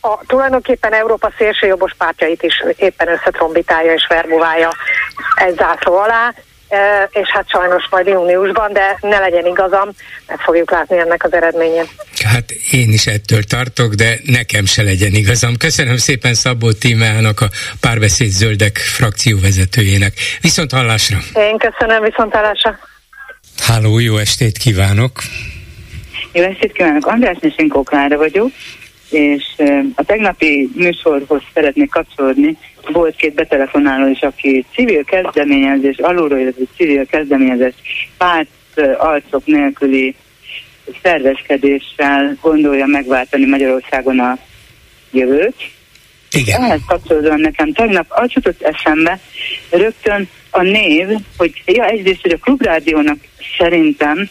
a, tulajdonképpen Európa szélsőjobbos pártjait is éppen összetrombitálja és verbuválja egy zászló alá, és hát sajnos majd júniusban, de ne legyen igazam, meg fogjuk látni ennek az eredményét. Hát én is ettől tartok, de nekem se legyen igazam. Köszönöm szépen Szabó Tímeának, a Párbeszéd Zöldek frakcióvezetőjének. Viszont hallásra! Én köszönöm, viszont hallásra! Háló, jó estét kívánok! Jó estét kívánok! András Nisinkó Klára vagyok, és a tegnapi műsorhoz szeretnék kapcsolódni, volt két betelefonáló is, aki civil kezdeményezés, alulról illetve civil kezdeményezés párt arcok nélküli szervezkedéssel gondolja megváltani Magyarországon a jövőt. Igen. Ehhez kapcsolódóan nekem tegnap az jutott eszembe, rögtön a név, hogy ja, egyrészt, hogy a klubrádiónak szerintem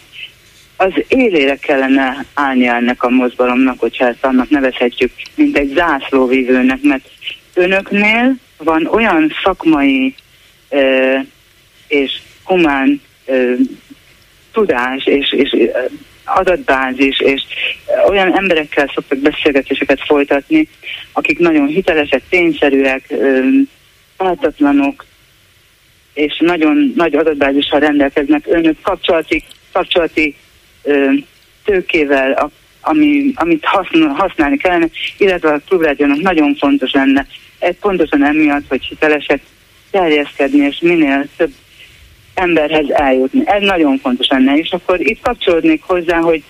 az élére kellene állni ennek a mozgalomnak, hogyha ezt annak nevezhetjük, mint egy zászlóvívőnek, mert önöknél van olyan szakmai ö, és humán ö, tudás és, és adatbázis, és olyan emberekkel szoktak beszélgetéseket folytatni, akik nagyon hitelesek, tényszerűek, pártatlanok, és nagyon nagy adatbázissal rendelkeznek. Önök kapcsolati, kapcsolati tőkével, ami, amit használni kellene, illetve a klubrádiónak nagyon fontos lenne. Ez pontosan emiatt, hogy hitelesek terjeszkedni, és minél több emberhez eljutni. Ez nagyon fontos lenne, és akkor itt kapcsolódnék hozzá, hogy,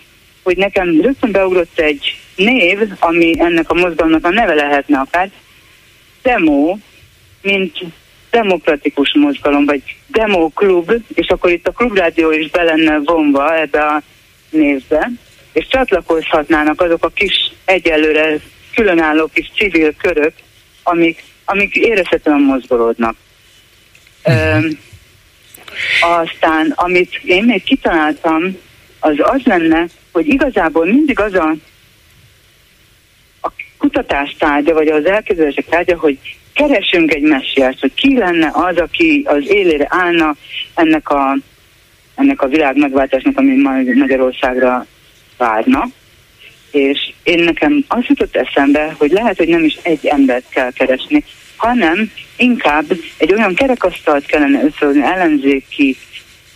hogy nekem rögtön beugrott egy név, ami ennek a mozgalomnak a neve lehetne akár, demo, mint demokratikus mozgalom, vagy demoklub, és akkor itt a klubrádió is be lenne vonva ebbe a névbe, és csatlakozhatnának azok a kis egyelőre különálló kis civil körök, amik, amik érezhetően mozgolódnak. Mm. Aztán, amit én még kitaláltam, az az lenne, hogy igazából mindig az a, a kutatás tárgya, vagy az elképzelések tárgya, hogy keresünk egy messiást, hogy ki lenne az, aki az élére állna ennek a, ennek a világ megváltásnak, ami Magyarországra várna. És én nekem az jutott eszembe, hogy lehet, hogy nem is egy embert kell keresni, hanem inkább egy olyan kerekasztalt kellene összehozni ellenzéki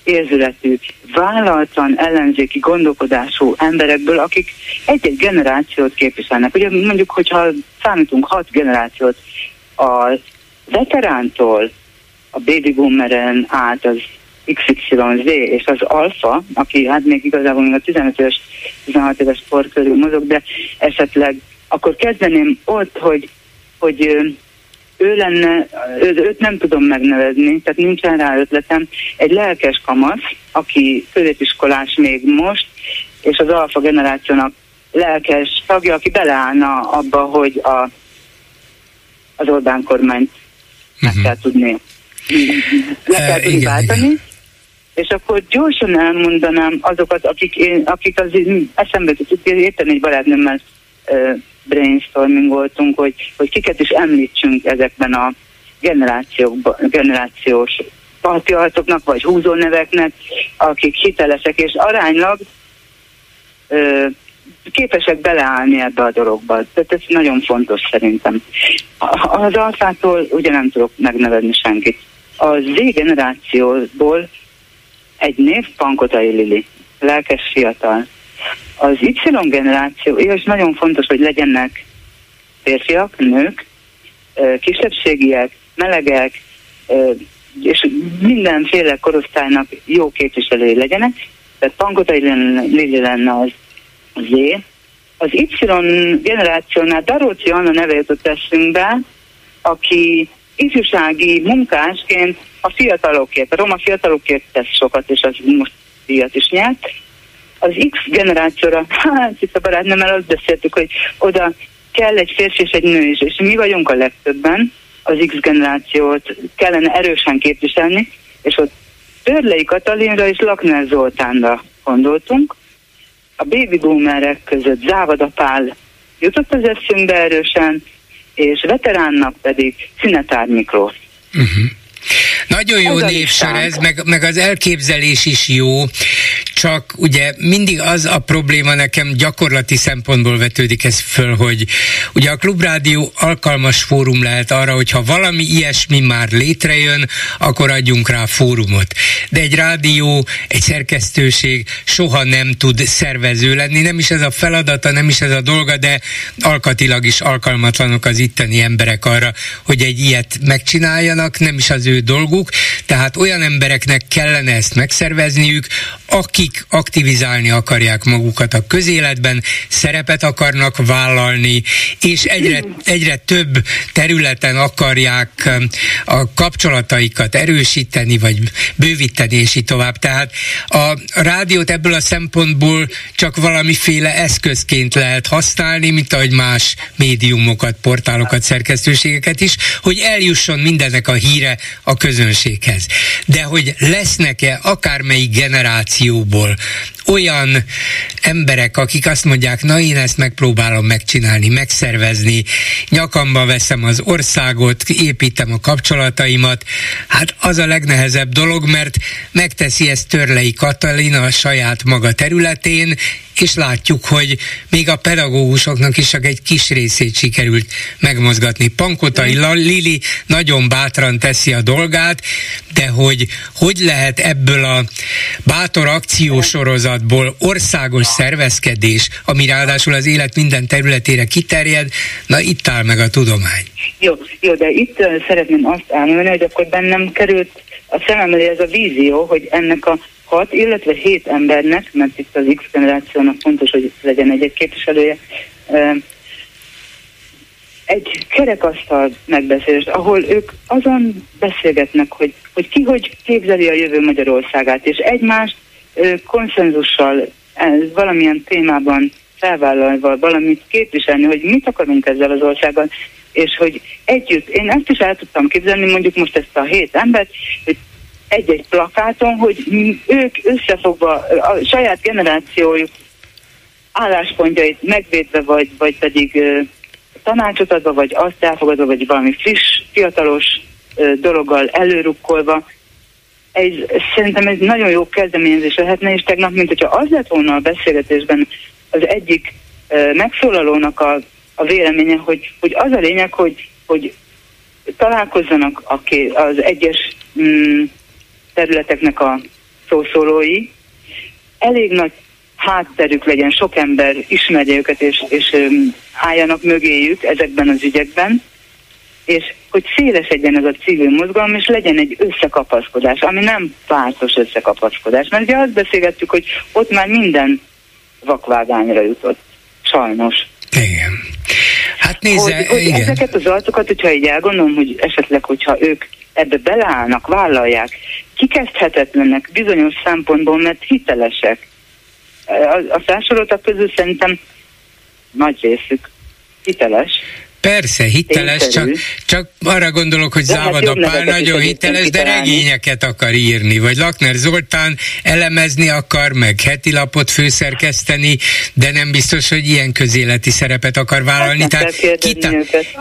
érzületű, vállaltan ellenzéki gondolkodású emberekből, akik egy-egy generációt képviselnek. Ugye mondjuk, hogyha számítunk hat generációt, a veterántól a baby boomeren át az XYZ és az alfa, aki hát még igazából még a 15 éves, 16 éves kor körül mozog, de esetleg akkor kezdeném ott, hogy, hogy ő lenne, ő, őt nem tudom megnevezni, tehát nincsen rá ötletem, egy lelkes kamasz, aki középiskolás még most, és az alfa generációnak lelkes tagja, aki beleállna abba, hogy a, az Orbán kormányt meg uh-huh. kell tudni le kell tudni váltani, és akkor gyorsan elmondanám azokat, akik, én, akik az eszembe jutott, érten egy barátnőmmel brainstorming voltunk, hogy, hogy kiket is említsünk ezekben a generációs patriartoknak, vagy húzóneveknek, akik hitelesek, és aránylag ö, képesek beleállni ebbe a dologba. Tehát ez nagyon fontos szerintem. Az alfától ugye nem tudok megnevezni senkit. A Z generációból egy név Pankotai Lili, lelkes fiatal, az Y generáció, és nagyon fontos, hogy legyenek férfiak, nők, kisebbségiek, melegek, és mindenféle korosztálynak jó képviselői legyenek. Tehát Pankotai Lili lenne az Z. Az Y generációnál Daróci Anna neve jutott eszünkbe, aki ifjúsági munkásként a fiatalokért, a roma fiatalokért tesz sokat, és az most díjat is nyert az X generációra, hát itt a barátnőmmel azt beszéltük, hogy oda kell egy férfi és egy nő is, és mi vagyunk a legtöbben, az X generációt kellene erősen képviselni, és ott Törlei Katalinra és Lakner Zoltánra gondoltunk. A baby boomerek között Závada Pál jutott az eszünkbe erősen, és veteránnak pedig Szinetár Miklós. Uh-huh. Nagyon jó névsor ez, meg, meg az elképzelés is jó, csak ugye mindig az a probléma nekem gyakorlati szempontból vetődik ez föl, hogy ugye a klubrádió alkalmas fórum lehet arra, hogyha valami ilyesmi már létrejön, akkor adjunk rá fórumot. De egy rádió, egy szerkesztőség soha nem tud szervező lenni, nem is ez a feladata, nem is ez a dolga, de alkatilag is alkalmatlanok az itteni emberek arra, hogy egy ilyet megcsináljanak, nem is az ő dolguk, tehát olyan embereknek kellene ezt megszervezniük, akik aktivizálni akarják magukat a közéletben, szerepet akarnak vállalni, és egyre, egyre több területen akarják um, a kapcsolataikat erősíteni, vagy bővíteni, és így tovább. Tehát a rádiót ebből a szempontból csak valamiféle eszközként lehet használni, mint ahogy más médiumokat, portálokat, szerkesztőségeket is, hogy eljusson mindennek a híre a közönséghez. De hogy lesznek-e akármelyik generációból olyan emberek, akik azt mondják, na én ezt megpróbálom megcsinálni, megszervezni, nyakamba veszem az országot, építem a kapcsolataimat, hát az a legnehezebb dolog, mert megteszi ezt Törlei Katalina a saját maga területén, és látjuk, hogy még a pedagógusoknak is csak egy kis részét sikerült megmozgatni. Pankotai Lili nagyon bátran teszi a dolgát, de hogy hogy lehet ebből a bátor akciósorozatból országos szervezkedés, ami ráadásul az élet minden területére kiterjed, na itt áll meg a tudomány. Jó, jó de itt szeretném azt elmondani, hogy akkor bennem került a szemem elé ez a vízió, hogy ennek a hat, illetve hét embernek, mert itt az X generációnak fontos, hogy legyen egy-egy képviselője, egy kerekasztal megbeszélést, ahol ők azon beszélgetnek, hogy, hogy ki hogy képzeli a jövő Magyarországát, és egymást konszenzussal valamilyen témában felvállalva valamit képviselni, hogy mit akarunk ezzel az országgal, és hogy együtt, én ezt is el tudtam képzelni, mondjuk most ezt a hét embert, hogy egy-egy plakáton, hogy ők összefogva a saját generációjuk álláspontjait megvédve, vagy, vagy pedig tanácsot adva, vagy azt elfogadva, vagy valami friss, fiatalos dologgal előrukkolva. Ez, szerintem ez nagyon jó kezdeményezés lehetne, és tegnap, mint hogyha az lett volna a beszélgetésben az egyik megszólalónak a, a véleménye, hogy, hogy az a lényeg, hogy, hogy találkozzanak az egyes mm, területeknek a szószólói, elég nagy hátterük legyen, sok ember ismerje őket, és, és álljanak mögéjük ezekben az ügyekben, és hogy szélesedjen ez a civil mozgalom, és legyen egy összekapaszkodás, ami nem pártos összekapaszkodás. Mert ugye azt beszélgettük, hogy ott már minden vakvágányra jutott. Sajnos. Igen. Hát nézze, hogy, hogy igen. ezeket az arcokat, hogyha így elgondolom, hogy esetleg, hogyha ők ebbe beleállnak, vállalják, kikezdhetetlenek bizonyos szempontból, mert hitelesek. A, felsoroltak közül szerintem nagy részük hiteles, Persze, hiteles, csak, csak arra gondolok, hogy hát Závada Pál nagyon hiteles, de regényeket akar írni, vagy Lakner Zoltán elemezni akar, meg heti lapot főszerkeszteni, de nem biztos, hogy ilyen közéleti szerepet akar vállalni. Hát Tehát kita,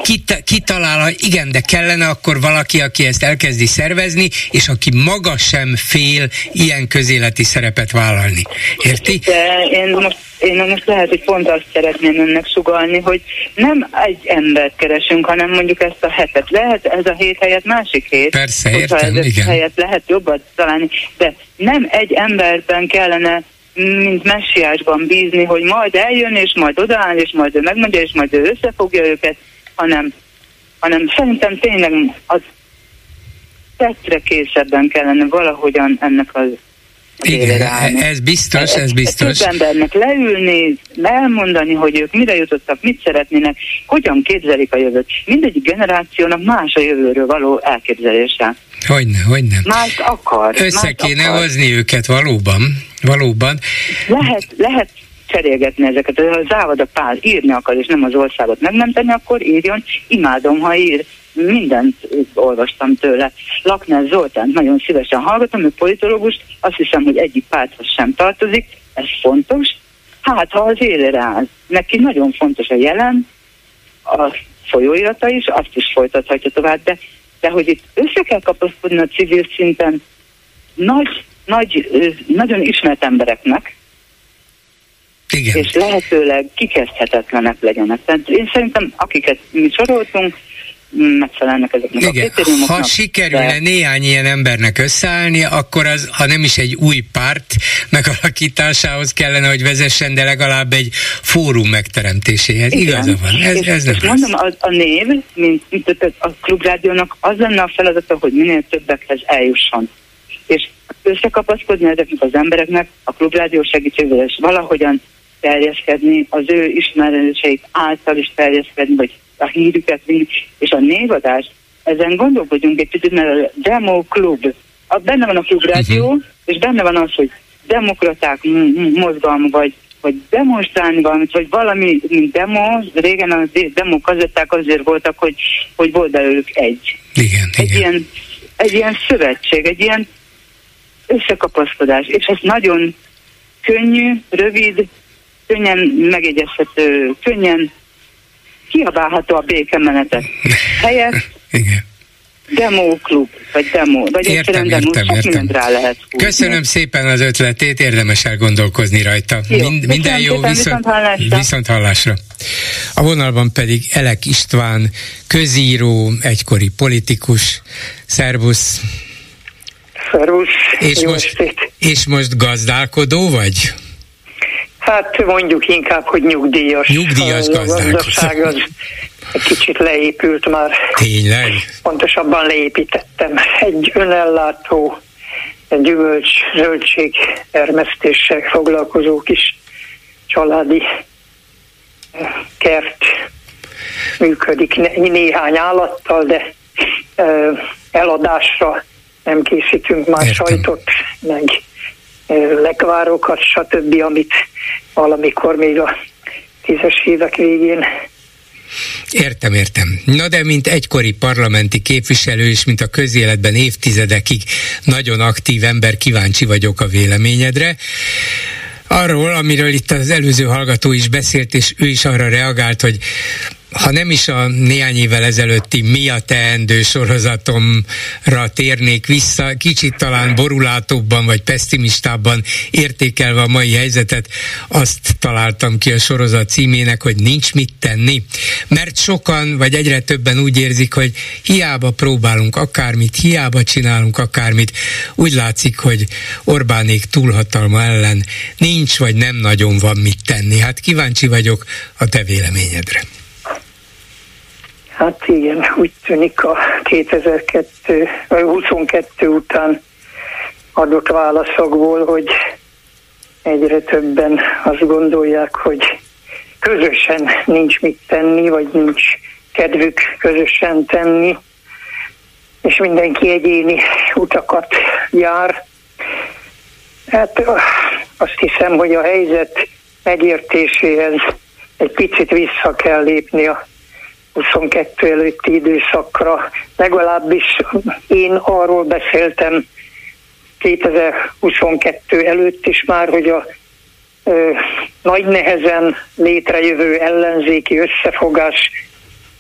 kita, kitalál, igen, de kellene akkor valaki, aki ezt elkezdi szervezni, és aki maga sem fél ilyen közéleti szerepet vállalni. Érti? De én most én most lehet, hogy pont azt szeretném önnek sugalni, hogy nem egy embert keresünk, hanem mondjuk ezt a hetet. Lehet ez a hét helyett másik hét. Persze, értem, ez igen. helyett lehet jobbat találni, de nem egy emberben kellene mint messiásban bízni, hogy majd eljön, és majd odaáll, és majd ő megmondja, és majd ő összefogja őket, hanem, hanem szerintem tényleg az tettre készebben kellene valahogyan ennek az igen, ez biztos, ez biztos. Több embernek leülni, elmondani, hogy ők mire jutottak, mit szeretnének, hogyan képzelik a jövőt. Mindegyik generációnak más a jövőről való elképzelése. Hogyne, hogyne. Más akar. Össze más kéne akar. hozni őket valóban, valóban. Lehet, lehet cserélgetni ezeket. Ha az Závada Pál írni akar, és nem az országot megmenteni, akkor írjon. Imádom, ha ír mindent olvastam tőle. Lakner Zoltán nagyon szívesen hallgatom, ő politológus, azt hiszem, hogy egyik párthoz sem tartozik, ez fontos. Hát, ha az élére áll, neki nagyon fontos a jelen, a folyóirata is, azt is folytathatja tovább, de, de hogy itt össze kell kapaszkodni a civil szinten nagy, nagy, nagyon ismert embereknek, igen. és lehetőleg kikezdhetetlenek legyenek. Tehát én szerintem, akiket mi soroltunk, megfelelnek ezeknek Igen. a kritériumoknak. Ha sikerülne de... néhány ilyen embernek összeállni, akkor az, ha nem is egy új párt megalakításához kellene, hogy vezessen, de legalább egy fórum megteremtéséhez. Igen. Igaza van, ez, és, ez nem és mondom, a, a név, mint, mint a klubrádiónak az lenne a feladata, hogy minél többekhez eljusson. és összekapaszkodni ezeknek az embereknek a klubrádió segítségével, és valahogyan terjeszkedni, az ő ismerőseik által is terjeszkedni, vagy a hírüket vinni, és a névadás, ezen gondolkodjunk egy picit, mert a Demo Klub, a, benne van a klubrádió, uh-huh. és benne van az, hogy demokraták mozgalma, vagy, vagy demonstrálni valamit, vagy valami, mint demo, régen a demo kazetták azért voltak, hogy, hogy volt belőlük egy. Igen, egy igen. Ilyen, egy ilyen szövetség, egy ilyen összekapaszkodás, és ez nagyon könnyű, rövid, könnyen megegyezhető, könnyen kiabálható a békemenetet. Helyett Igen. Demo klub, vagy demo, vagy értem, demo, értem, értem. rá lehet húzni. Köszönöm szépen az ötletét, érdemes elgondolkozni rajta. Jó. Mind, minden jó, viszont, viszont, hallásra. viszont hallásra. A vonalban pedig Elek István, közíró, egykori politikus. Szervusz! Szervusz! És, most, és most gazdálkodó vagy? Hát mondjuk inkább, hogy nyugdíjas. Nyugdíjas gazdaság az egy kicsit leépült már. Tényleg? Pontosabban leépítettem. Egy önellátó gyümölcs, zöldség termesztéssel foglalkozó kis családi eh, kert működik néhány állattal, de eh, eladásra nem készítünk már Értem. sajtot, meg lekvárokat, stb., amit valamikor még a tízes évek végén Értem, értem. Na de mint egykori parlamenti képviselő és mint a közéletben évtizedekig nagyon aktív ember kíváncsi vagyok a véleményedre. Arról, amiről itt az előző hallgató is beszélt, és ő is arra reagált, hogy ha nem is a néhány évvel ezelőtti mi a teendő sorozatomra térnék vissza, kicsit talán borulátóbban vagy pessimistábban értékelve a mai helyzetet, azt találtam ki a sorozat címének, hogy nincs mit tenni. Mert sokan, vagy egyre többen úgy érzik, hogy hiába próbálunk akármit, hiába csinálunk akármit, úgy látszik, hogy Orbánék túlhatalma ellen nincs, vagy nem nagyon van mit tenni. Hát kíváncsi vagyok a te véleményedre. Hát igen, úgy tűnik a 2022 után adott válaszokból, hogy egyre többen azt gondolják, hogy közösen nincs mit tenni, vagy nincs kedvük közösen tenni, és mindenki egyéni utakat jár. Hát azt hiszem, hogy a helyzet megértéséhez egy picit vissza kell lépni a 22 előtti időszakra. Legalábbis én arról beszéltem 2022 előtt is már, hogy a ö, nagy nehezen létrejövő ellenzéki összefogás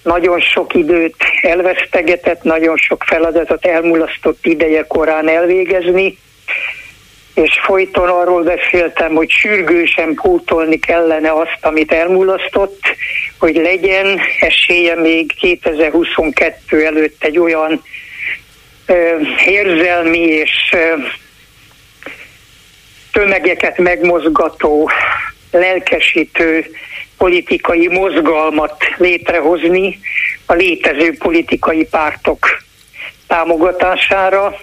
nagyon sok időt elvesztegetett, nagyon sok feladatot elmulasztott ideje korán elvégezni, és folyton arról beszéltem, hogy sürgősen pótolni kellene azt, amit elmulasztott, hogy legyen esélye még 2022 előtt egy olyan ö, érzelmi és ö, tömegeket megmozgató, lelkesítő politikai mozgalmat létrehozni a létező politikai pártok támogatására,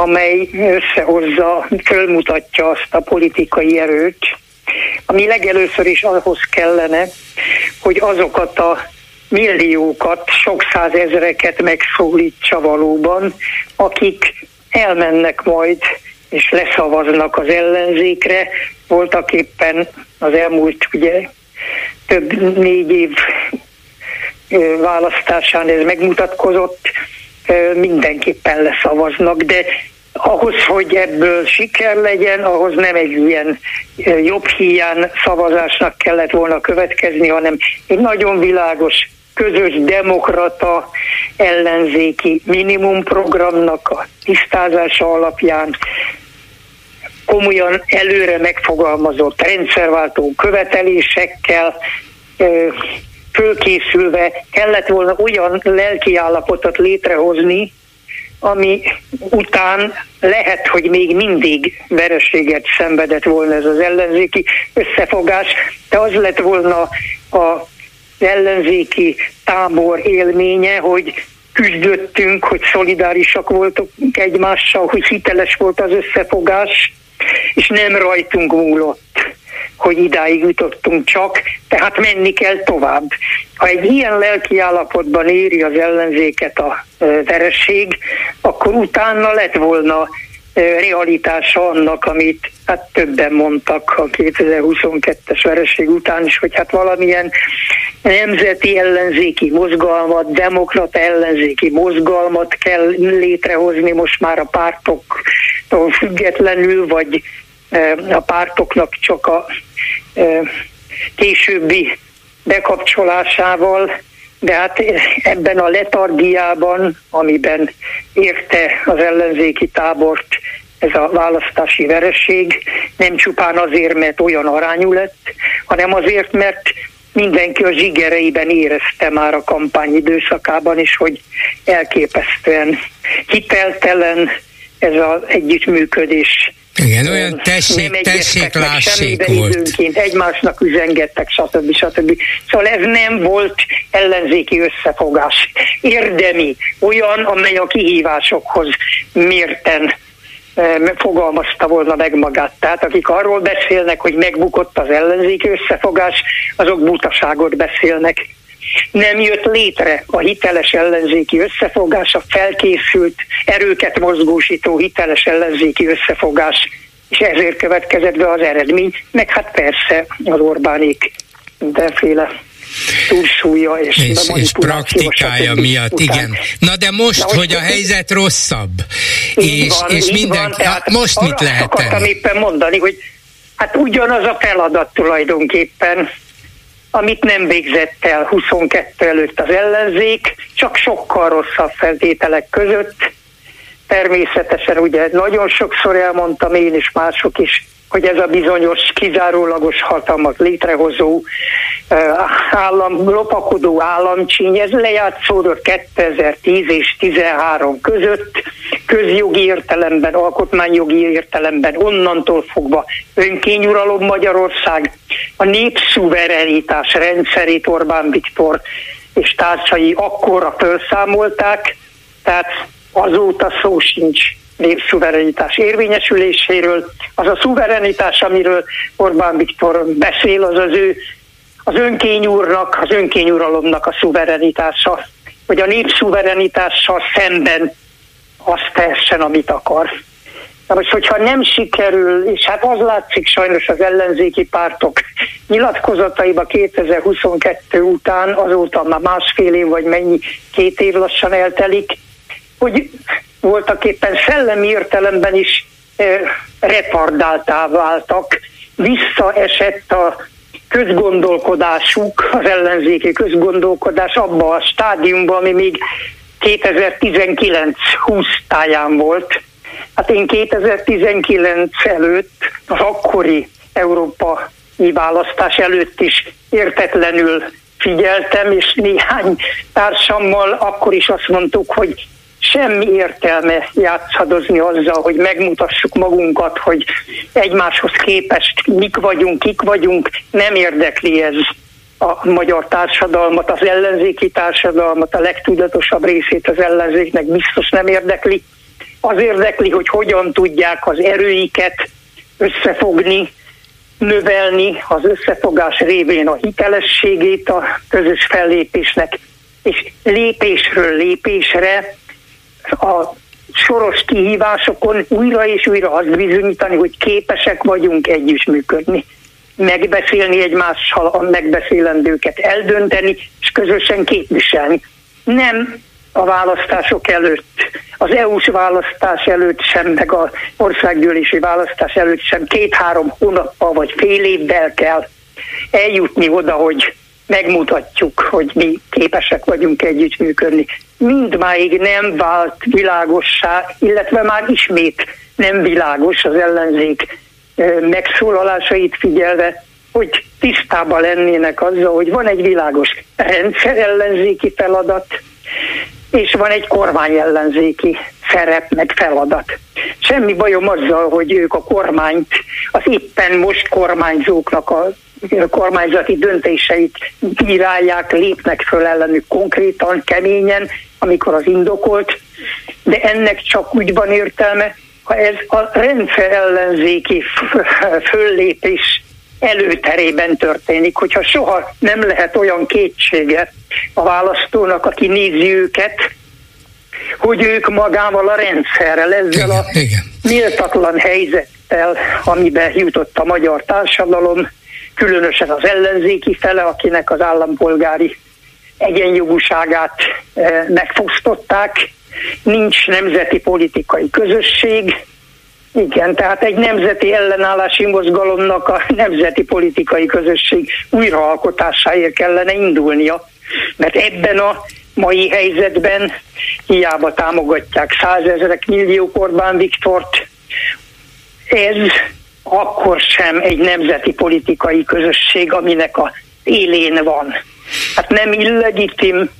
amely összehozza, fölmutatja azt a politikai erőt, ami legelőször is ahhoz kellene, hogy azokat a milliókat, sok százezreket megszólítsa valóban, akik elmennek majd és leszavaznak az ellenzékre. Voltak éppen az elmúlt ugye több négy év választásán ez megmutatkozott, mindenképpen leszavaznak, de ahhoz, hogy ebből siker legyen, ahhoz nem egy ilyen jobb hiány szavazásnak kellett volna következni, hanem egy nagyon világos közös demokrata ellenzéki minimumprogramnak a tisztázása alapján komolyan előre megfogalmazott rendszerváltó követelésekkel fölkészülve kellett volna olyan lelki állapotot létrehozni, ami után lehet, hogy még mindig vereséget szenvedett volna ez az ellenzéki összefogás, de az lett volna a ellenzéki tábor élménye, hogy küzdöttünk, hogy szolidárisak voltunk egymással, hogy hiteles volt az összefogás, és nem rajtunk múlott, hogy idáig jutottunk csak, tehát menni kell tovább. Ha egy ilyen lelki állapotban éri az ellenzéket a veresség, akkor utána lett volna realitása annak, amit hát többen mondtak a 2022-es vereség után is, hogy hát valamilyen nemzeti ellenzéki mozgalmat, demokrata ellenzéki mozgalmat kell létrehozni most már a pártoktól függetlenül, vagy a pártoknak csak a későbbi bekapcsolásával, de hát ebben a letargiában, amiben érte az ellenzéki tábort ez a választási vereség, nem csupán azért, mert olyan arányú lett, hanem azért, mert mindenki a zsigereiben érezte már a kampány időszakában is, hogy elképesztően hiteltelen ez az együttműködés igen, olyan tessék, tessék, lássék volt. Időnként egymásnak üzengettek, stb. stb. Szóval ez nem volt ellenzéki összefogás. Érdemi, olyan, amely a kihívásokhoz mérten fogalmazta volna meg magát. Tehát akik arról beszélnek, hogy megbukott az ellenzéki összefogás, azok butaságot beszélnek. Nem jött létre a hiteles ellenzéki összefogás, a felkészült, erőket mozgósító hiteles ellenzéki összefogás, és ezért következett be az eredmény, meg hát persze az Orbánék mindenféle túlsúlya és, és, és praktikája miatt, után. igen. Na de most, Na, hogy a helyzet rosszabb, és, van, és minden, van, hát most mit lehet akartam éppen mondani, hogy hát ugyanaz a feladat tulajdonképpen, amit nem végzett el 22 előtt az ellenzék, csak sokkal rosszabb feltételek között. Természetesen ugye nagyon sokszor elmondtam én is, mások is, hogy ez a bizonyos kizárólagos hatalmat létrehozó állam, lopakodó államcsíny, ez lejátszódott 2010 és 13 között, közjogi értelemben, alkotmányjogi értelemben, onnantól fogva önkényuralom Magyarország, a népszuverenitás rendszerét Orbán Viktor és társai akkora felszámolták, tehát azóta szó sincs népszuverenitás érvényesüléséről. Az a szuverenitás, amiről Orbán Viktor beszél, az az ő az önkényúrnak, az önkényuralomnak a szuverenitása, hogy a népszuverenitással szemben azt tehessen, amit akar. Na most, hogyha nem sikerül, és hát az látszik sajnos az ellenzéki pártok nyilatkozataiba 2022 után, azóta már másfél év vagy mennyi, két év lassan eltelik, hogy voltak éppen szellemi értelemben is retardáltá váltak, visszaesett a közgondolkodásuk, az ellenzéki közgondolkodás abba a stádiumban, ami még 2019-20 táján volt. Hát én 2019 előtt, az akkori Európa választás előtt is értetlenül figyeltem, és néhány társammal akkor is azt mondtuk, hogy semmi értelme játszadozni azzal, hogy megmutassuk magunkat, hogy egymáshoz képest mik vagyunk, kik vagyunk, nem érdekli ez a magyar társadalmat, az ellenzéki társadalmat, a legtudatosabb részét az ellenzéknek biztos nem érdekli. Az érdekli, hogy hogyan tudják az erőiket összefogni, növelni az összefogás révén a hitelességét a közös fellépésnek, és lépésről lépésre a soros kihívásokon újra és újra azt bizonyítani, hogy képesek vagyunk együttműködni, megbeszélni egymással a megbeszélendőket, eldönteni és közösen képviselni. Nem a választások előtt, az EU-s választás előtt sem, meg az országgyűlési választás előtt sem két-három hónappal vagy fél évvel kell eljutni oda, hogy megmutatjuk, hogy mi képesek vagyunk együttműködni. Mindmáig nem vált világossá, illetve már ismét nem világos az ellenzék megszólalásait figyelve, hogy tisztában lennének azzal, hogy van egy világos rendszer ellenzéki feladat, és van egy kormány ellenzéki szerep, meg feladat. Semmi bajom azzal, hogy ők a kormányt, az éppen most kormányzóknak a kormányzati döntéseit bírálják, lépnek föl ellenük konkrétan, keményen, amikor az indokolt, de ennek csak úgy van értelme, ha ez a rendszer ellenzéki föllépés előterében történik, hogyha soha nem lehet olyan kétsége a választónak, aki nézi őket, hogy ők magával a rendszerrel, ezzel igen, a igen. méltatlan helyzettel, amiben jutott a magyar társadalom, különösen az ellenzéki fele, akinek az állampolgári egyenjogúságát eh, megfosztották, nincs nemzeti politikai közösség, igen, tehát egy nemzeti ellenállási mozgalomnak a nemzeti politikai közösség újraalkotásáért kellene indulnia, mert ebben a mai helyzetben hiába támogatják százezerek millió Orbán Viktort, ez akkor sem egy nemzeti politikai közösség, aminek a élén van. Hát nem illegitim,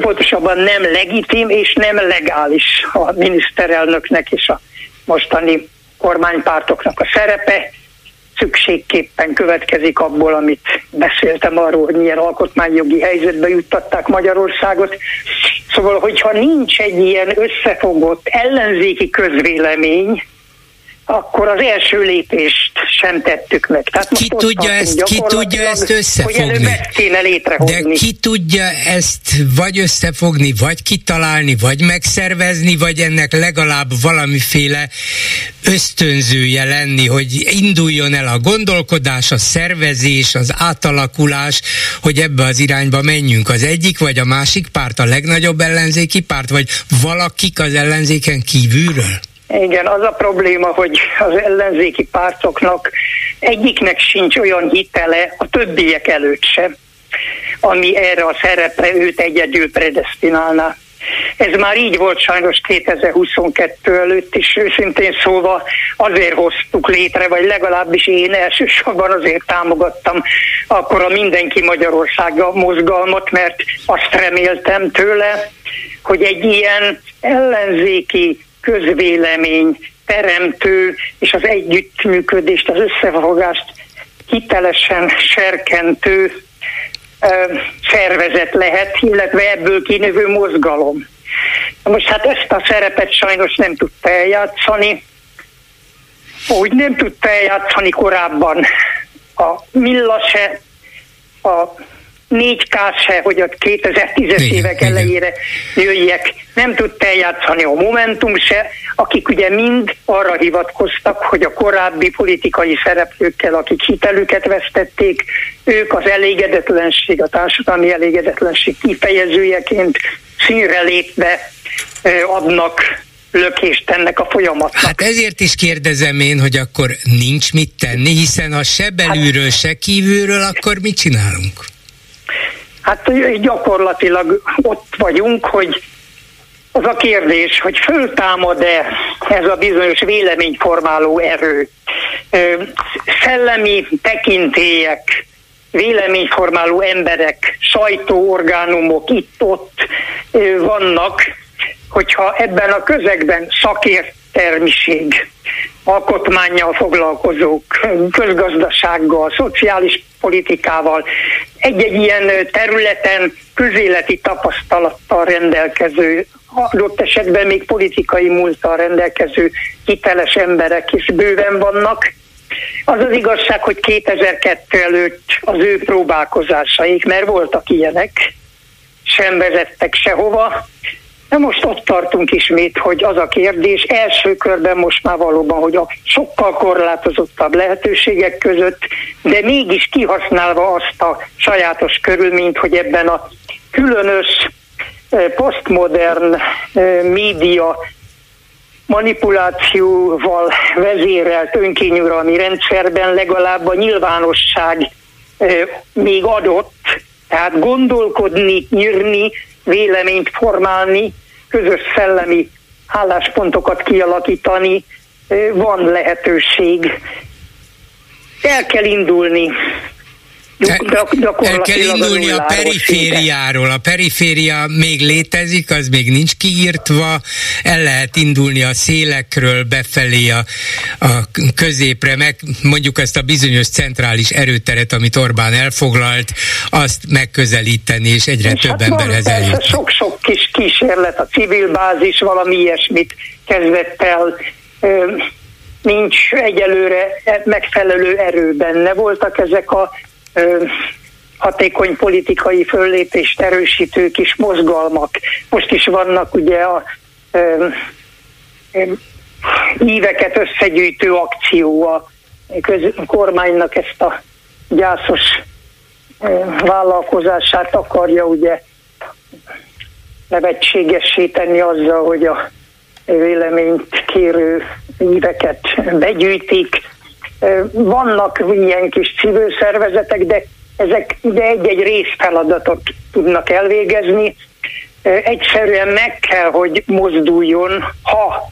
pontosabban nem legitim és nem legális a miniszterelnöknek és a mostani kormánypártoknak a szerepe, szükségképpen következik abból, amit beszéltem arról, hogy milyen alkotmányjogi helyzetbe juttatták Magyarországot. Szóval, hogyha nincs egy ilyen összefogott ellenzéki közvélemény, akkor az első lépést sem tettük meg. Tehát ki tudja, ezt, ki tudja ezt összefogni? létrehozni. De ki tudja ezt vagy összefogni, vagy kitalálni, vagy megszervezni, vagy ennek legalább valamiféle ösztönzője lenni, hogy induljon el a gondolkodás, a szervezés, az átalakulás, hogy ebbe az irányba menjünk. Az egyik vagy a másik párt, a legnagyobb ellenzéki párt, vagy valakik az ellenzéken kívülről? Igen, az a probléma, hogy az ellenzéki pártoknak egyiknek sincs olyan hitele a többiek előtt sem, ami erre a szerepre őt egyedül predestinálná. Ez már így volt sajnos 2022 előtt is, őszintén szóval azért hoztuk létre, vagy legalábbis én elsősorban azért támogattam akkor a Mindenki Magyarországa mozgalmat, mert azt reméltem tőle, hogy egy ilyen ellenzéki közvélemény teremtő és az együttműködést, az összefogást hitelesen serkentő szervezet lehet, illetve ebből kinövő mozgalom. Most hát ezt a szerepet sajnos nem tudta eljátszani, úgy nem tudta eljátszani korábban a Milla se, a 4K se, hogy a 2010-es évek igen. elejére jöjjek, nem tudta eljátszani a Momentum se, akik ugye mind arra hivatkoztak, hogy a korábbi politikai szereplőkkel, akik hitelüket vesztették, ők az elégedetlenség, a társadalmi elégedetlenség kifejezőjeként színre lépve adnak lökést ennek a folyamatnak. Hát ezért is kérdezem én, hogy akkor nincs mit tenni, hiszen ha se belülről, se kívülről, akkor mit csinálunk? Hát gyakorlatilag ott vagyunk, hogy az a kérdés, hogy föltámad-e ez a bizonyos véleményformáló erő. Szellemi tekintélyek, véleményformáló emberek, sajtóorgánumok itt-ott vannak, hogyha ebben a közegben szakértelmiség, alkotmányjal foglalkozók, közgazdasággal, szociális politikával, egy-egy ilyen területen közéleti tapasztalattal rendelkező, adott esetben még politikai múlttal rendelkező hiteles emberek is bőven vannak. Az az igazság, hogy 2002 előtt az ő próbálkozásaik, mert voltak ilyenek, sem vezettek sehova, de most ott tartunk ismét, hogy az a kérdés első körben most már valóban, hogy a sokkal korlátozottabb lehetőségek között, de mégis kihasználva azt a sajátos körülményt, hogy ebben a különös eh, posztmodern eh, média manipulációval vezérelt önkényuralmi rendszerben legalább a nyilvánosság eh, még adott, tehát gondolkodni, írni, véleményt formálni, közös szellemi álláspontokat kialakítani, van lehetőség. El kell indulni. El kell indulni a perifériáról. A periféria még létezik, az még nincs kiírtva, el lehet indulni a szélekről befelé a, a középre, meg mondjuk ezt a bizonyos centrális erőteret, amit Orbán elfoglalt, azt megközelíteni, és egyre és több hát emberhez eljutni. Sok-sok kis kísérlet, a civil bázis valami ilyesmit kezdett el nincs egyelőre megfelelő erő benne. Voltak ezek a hatékony politikai föllépést erősítő kis mozgalmak. Most is vannak ugye a íveket összegyűjtő akció a köz, kormánynak ezt a gyászos vállalkozását akarja ugye nevetségessé tenni azzal, hogy a véleményt kérő íveket begyűjtik. Vannak ilyen kis civil szervezetek, de ezek de egy-egy részfeladatot tudnak elvégezni. Egyszerűen meg kell, hogy mozduljon, ha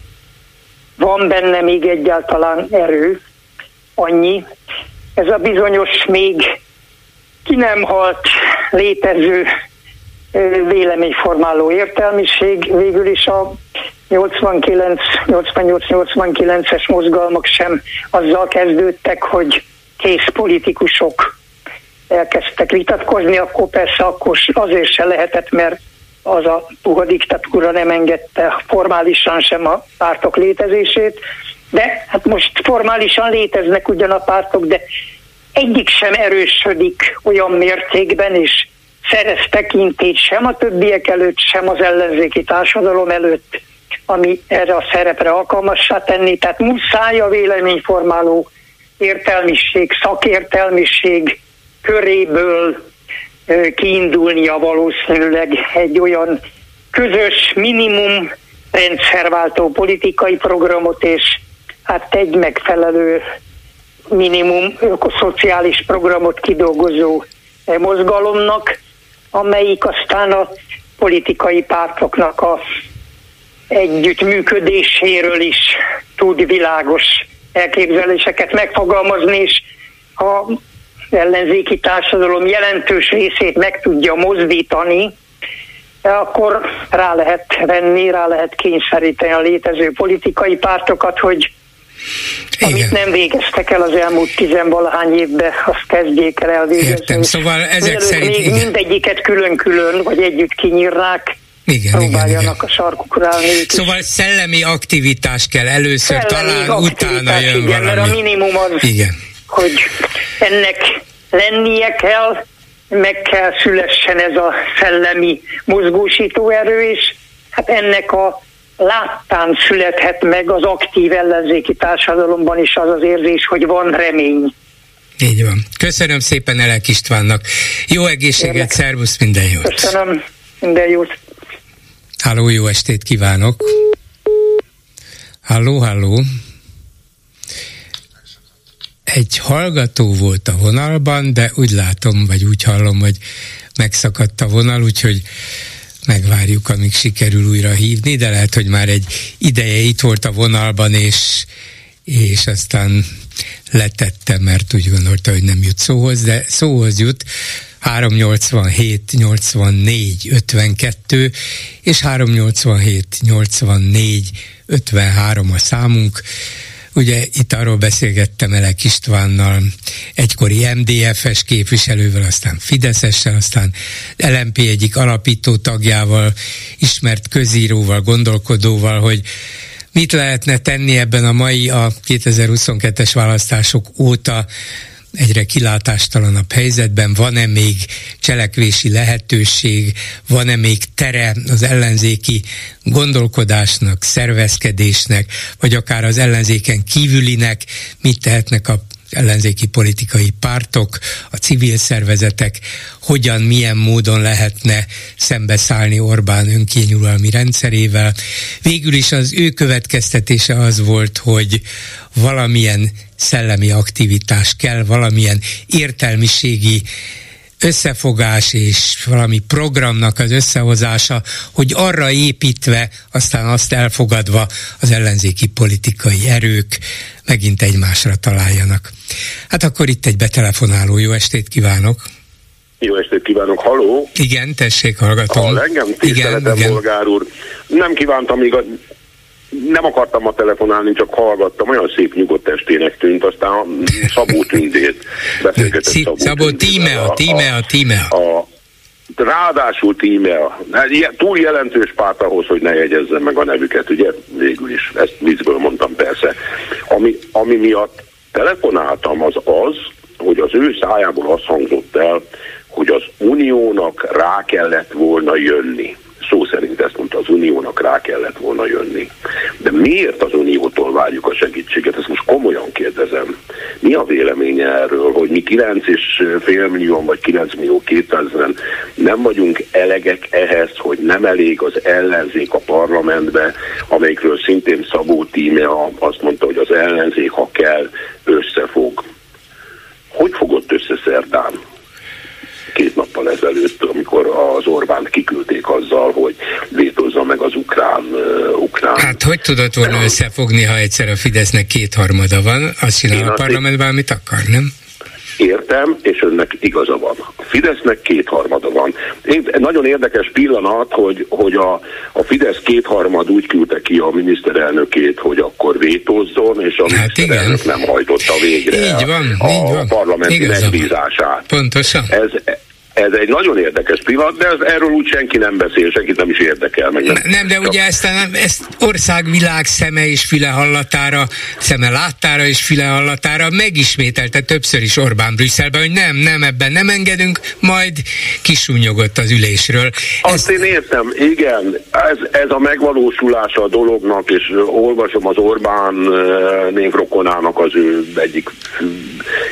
van benne még egyáltalán erő, annyi. Ez a bizonyos még ki nem halt létező véleményformáló értelmiség végül is a 89, 88-89-es mozgalmak sem azzal kezdődtek, hogy kész politikusok elkezdtek vitatkozni, akkor persze akkor azért se lehetett, mert az a puha diktatúra nem engedte formálisan sem a pártok létezését, de hát most formálisan léteznek ugyan a pártok, de egyik sem erősödik olyan mértékben, és szerez tekintét sem a többiek előtt, sem az ellenzéki társadalom előtt, ami erre a szerepre alkalmassá tenni. Tehát muszáj a véleményformáló értelmiség, szakértelmiség köréből kiindulnia valószínűleg egy olyan közös minimum rendszerváltó politikai programot, és hát egy megfelelő minimum ökoszociális programot kidolgozó mozgalomnak, amelyik aztán a politikai pártoknak a együttműködéséről is tud világos elképzeléseket megfogalmazni, és ha ellenzéki társadalom jelentős részét meg tudja mozdítani, akkor rá lehet venni, rá lehet kényszeríteni a létező politikai pártokat, hogy igen. amit nem végeztek el az elmúlt tizenvalahány évben, azt kezdjék el elvégezni. Értem, szóval ezek szerint... Még igen. mindegyiket külön-külön, vagy együtt kinyírnák, igen, próbáljanak igen, igen. a sarkukra állni. Szóval szellemi aktivitás kell először, szellemi talán utána jön igen, valami. mert a minimum az, igen. hogy ennek lennie kell, meg kell szülessen ez a szellemi mozgósító erő, és hát ennek a láttán születhet meg az aktív ellenzéki társadalomban is az az érzés, hogy van remény. Így van. Köszönöm szépen Elek Istvánnak. Jó egészséget, Érlek. szervusz, minden jót. Köszönöm, minden jót. Halló, jó estét kívánok. Halló, halló. Egy hallgató volt a vonalban, de úgy látom, vagy úgy hallom, hogy megszakadt a vonal, úgyhogy megvárjuk, amíg sikerül újra hívni, de lehet, hogy már egy ideje itt volt a vonalban, és, és aztán letette, mert úgy gondolta, hogy nem jut szóhoz, de szóhoz jut. 387 84 52 és 387 84 53 a számunk. Ugye itt arról beszélgettem Elek Istvánnal, egykori MDF-es képviselővel, aztán Fideszessel, aztán LMP egyik alapító tagjával, ismert közíróval, gondolkodóval, hogy mit lehetne tenni ebben a mai, a 2022-es választások óta egyre kilátástalanabb helyzetben, van-e még cselekvési lehetőség, van-e még tere az ellenzéki gondolkodásnak, szervezkedésnek, vagy akár az ellenzéken kívülinek, mit tehetnek a ellenzéki politikai pártok, a civil szervezetek, hogyan, milyen módon lehetne szembeszállni Orbán önkényuralmi rendszerével. Végül is az ő következtetése az volt, hogy valamilyen szellemi aktivitás kell, valamilyen értelmiségi összefogás és valami programnak az összehozása, hogy arra építve, aztán azt elfogadva az ellenzéki politikai erők megint egymásra találjanak. Hát akkor itt egy betelefonáló, jó estét kívánok! Jó estét kívánok, haló! Igen, tessék, hallgatom. Hall engem? Tiszteletem, igen, bolgár úr. Nem kívántam a nem akartam ma telefonálni, csak hallgattam, olyan szép nyugodt estének tűnt, aztán Szabó Tündét beszélgetett Szabó, Szabó Tímea, Tímea, Tímea. A, ráadásul Tímea. Hát túl jelentős párt ahhoz, hogy ne jegyezzem meg a nevüket, ugye? Végül is, ezt viccből mondtam persze. Ami, ami miatt telefonáltam az az, hogy az ő szájából azt hangzott el, hogy az uniónak rá kellett volna jönni szó szerint ezt mondta, az Uniónak rá kellett volna jönni. De miért az Uniótól várjuk a segítséget? Ezt most komolyan kérdezem. Mi a véleménye erről, hogy mi 9 és fél millió vagy 9 millió 200 nem vagyunk elegek ehhez, hogy nem elég az ellenzék a parlamentbe, amelyikről szintén Szabó Tíme azt mondta, hogy az ellenzék, ha kell, összefog. Hogy fogott össze szerdán? Két nappal ezelőtt, amikor az Orbánt kiküldték azzal, hogy vétózza meg az ukrán... Uh, ukrán hát hogy tudott volna összefogni, ha egyszer a Fidesznek kétharmada van, azt csinál a parlamentben, amit akar, nem? Értem, és önnek igaza van. A Fidesznek kétharmada van. Én, nagyon érdekes pillanat, hogy, hogy a, a Fidesz kétharmad úgy küldte ki a miniszterelnökét, hogy akkor vétózzon, és a hát miniszterelnök igen. nem hajtotta végre így van, a, így van. a parlamenti megbízását. Pontosan. Ez, ez egy nagyon érdekes pillanat, de ez, erről úgy senki nem beszél, senkit nem is érdekel. Meg nem, nem, de ugye ezt, nem, ezt országvilág szeme és füle hallatára, szeme láttára és füle hallatára megismételte többször is Orbán Brüsszelben, hogy nem, nem, ebben nem engedünk, majd kisúnyogott az ülésről. Azt ezt... én értem, igen, ez, ez a megvalósulása a dolognak, és olvasom az Orbán névrokonának az ő egyik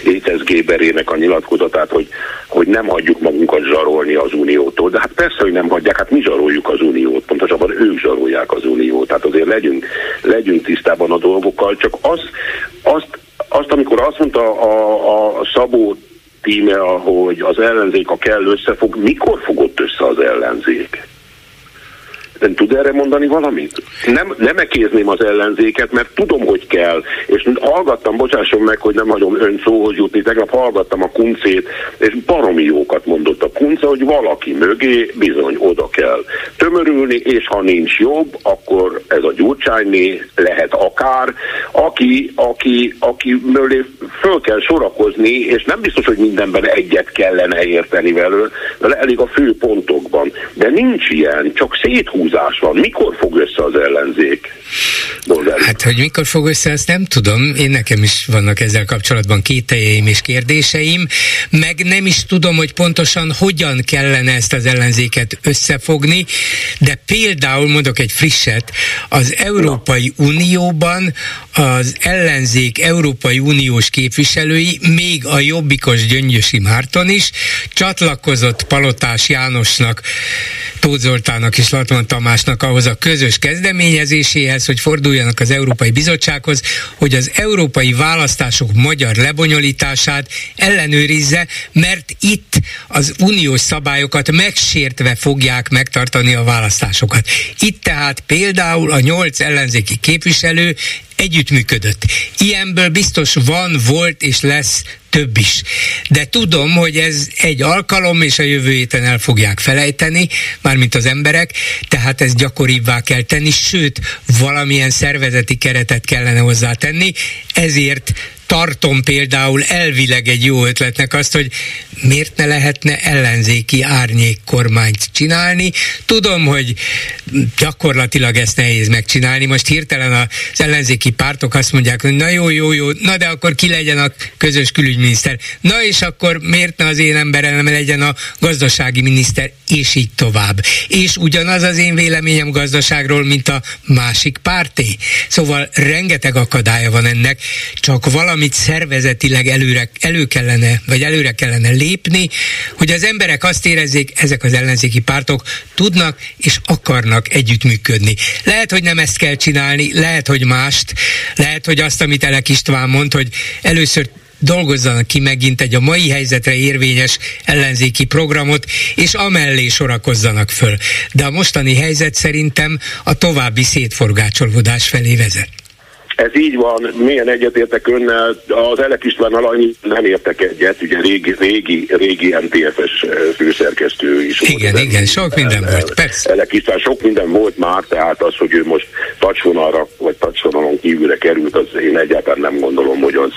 étezgéberének a nyilatkozatát, hogy, hogy nem hagyjuk magunkat magunkat zsarolni az Uniótól. De hát persze, hogy nem hagyják, hát mi zsaroljuk az Uniót, pontosabban ők zsarolják az Uniót. Tehát azért legyünk, legyünk tisztában a dolgokkal, csak azt, azt, azt amikor azt mondta a, a Szabó tíme, hogy az ellenzék a kell összefog, mikor fogott össze az ellenzék? Ön tud erre mondani valamit? Nem, nem ekézném az ellenzéket, mert tudom, hogy kell. És hallgattam, bocsásson meg, hogy nem hagyom ön szóhoz jutni, tegnap hallgattam a kuncét, és baromi jókat mondott a kunca, hogy valaki mögé bizony oda kell tömörülni, és ha nincs jobb, akkor ez a gyurcsányné lehet akár, aki, aki, aki mögé föl kell sorakozni, és nem biztos, hogy mindenben egyet kellene érteni vele, elég a fő pontokban. De nincs ilyen, csak széthúz húzás van. Mikor fog össze az ellenzék? Bolgári? Hát, hogy mikor fog össze, azt nem tudom. Én nekem is vannak ezzel kapcsolatban kételjeim és kérdéseim, meg nem is tudom, hogy pontosan hogyan kellene ezt az ellenzéket összefogni, de például mondok egy frisset, az Európai Na. Unióban az ellenzék Európai Uniós képviselői, még a jobbikos Gyöngyösi Márton is csatlakozott Palotás Jánosnak, Tóth Zoltának és Latman Tamásnak ahhoz a közös kezdeményezéséhez, hogy forduljanak az Európai Bizottsághoz, hogy az európai választások magyar lebonyolítását ellenőrizze, mert itt az uniós szabályokat megsértve fogják megtartani a választásokat. Itt tehát például a nyolc ellenzéki képviselő együttműködött. Ilyenből biztos van, volt és lesz több is. De tudom, hogy ez egy alkalom, és a jövő héten el fogják felejteni, mármint az emberek, tehát ez gyakoribbá kell tenni, sőt, valamilyen szervezeti keretet kellene hozzátenni, ezért tartom például elvileg egy jó ötletnek azt, hogy miért ne lehetne ellenzéki árnyék kormányt csinálni. Tudom, hogy gyakorlatilag ezt nehéz megcsinálni. Most hirtelen az ellenzéki pártok azt mondják, hogy na jó, jó, jó, na de akkor ki legyen a közös külügyminiszter. Na és akkor miért ne az én emberem legyen a gazdasági miniszter, és így tovább. És ugyanaz az én véleményem gazdaságról, mint a másik párté. Szóval rengeteg akadálya van ennek, csak valami valamit szervezetileg előre, elő kellene, vagy előre kellene lépni, hogy az emberek azt érezzék, ezek az ellenzéki pártok tudnak és akarnak együttműködni. Lehet, hogy nem ezt kell csinálni, lehet, hogy mást, lehet, hogy azt, amit Elek István mond, hogy először dolgozzanak ki megint egy a mai helyzetre érvényes ellenzéki programot, és amellé sorakozzanak föl. De a mostani helyzet szerintem a további szétforgácsolódás felé vezet. Ez így van, milyen egyetértek önnel, az Elek István alany nem értek egyet, ugye régi, régi, régi MTFS eh, főszerkesztő is. Igen, volt, igen, sok minden el, volt, persze. Elek István sok minden volt már, tehát az, hogy ő most tacsvonalra, vagy tacsvonalon kívülre került, az én egyáltalán nem gondolom, hogy az,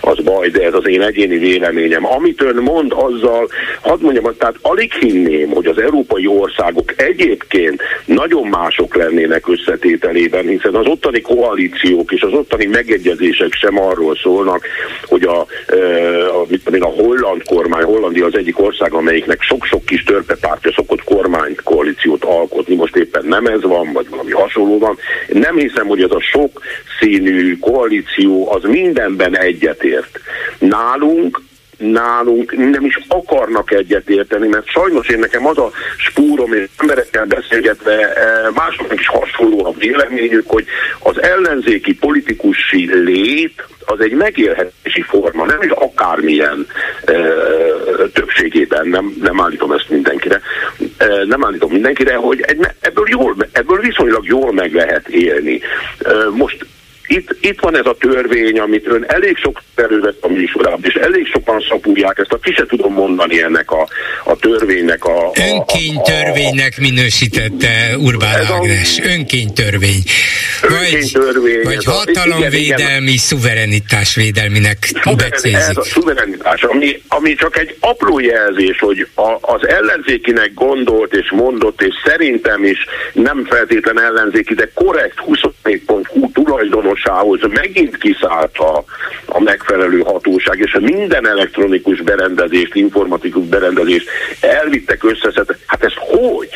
az baj, de ez az én egyéni véleményem. Amit ön mond, azzal, hadd mondjam, tehát alig hinném, hogy az európai országok egyébként nagyon mások lennének összetételében, hiszen az ottani koalíciók és és az ottani megegyezések sem arról szólnak, hogy a, a, tudom a holland kormány, Hollandia az egyik ország, amelyiknek sok-sok kis törpepártja szokott kormányt, koalíciót alkotni, most éppen nem ez van, vagy valami hasonló van. Nem hiszem, hogy ez a sok színű koalíció az mindenben egyetért. Nálunk nálunk nem is akarnak egyetérteni, mert sajnos én nekem az a spúrom, és emberekkel beszélgetve eh, másoknak is hasonló a véleményük, hogy az ellenzéki politikusi lét az egy megélhetési forma, nem is akármilyen e, többségében, nem, nem állítom ezt mindenkire, e, nem állítom mindenkire, hogy egy, ebből, jól, ebből viszonylag jól meg lehet élni. E, most itt, itt van ez a törvény, amit ön elég sok elővett a műsorában, és elég sokan szapulják ezt, a ki se tudom mondani ennek a, a törvénynek a... a Önkénytörvénynek minősítette Urbán Ágnes. Önkénytörvény. Vagy, önkénytörvény. Vagy hatalomvédelmi, igen, szuverenitásvédelminek becézik. Ez a szuverenitás, ami, ami csak egy apró jelzés, hogy a, az ellenzékinek gondolt és mondott, és szerintem is nem feltétlen ellenzéki, de korrekt 24.hu tulajdonos hatóságához megint kiszállt a, a megfelelő hatóság, és a minden elektronikus berendezést, informatikus berendezést elvittek összeszedtek. Hát ez hogy?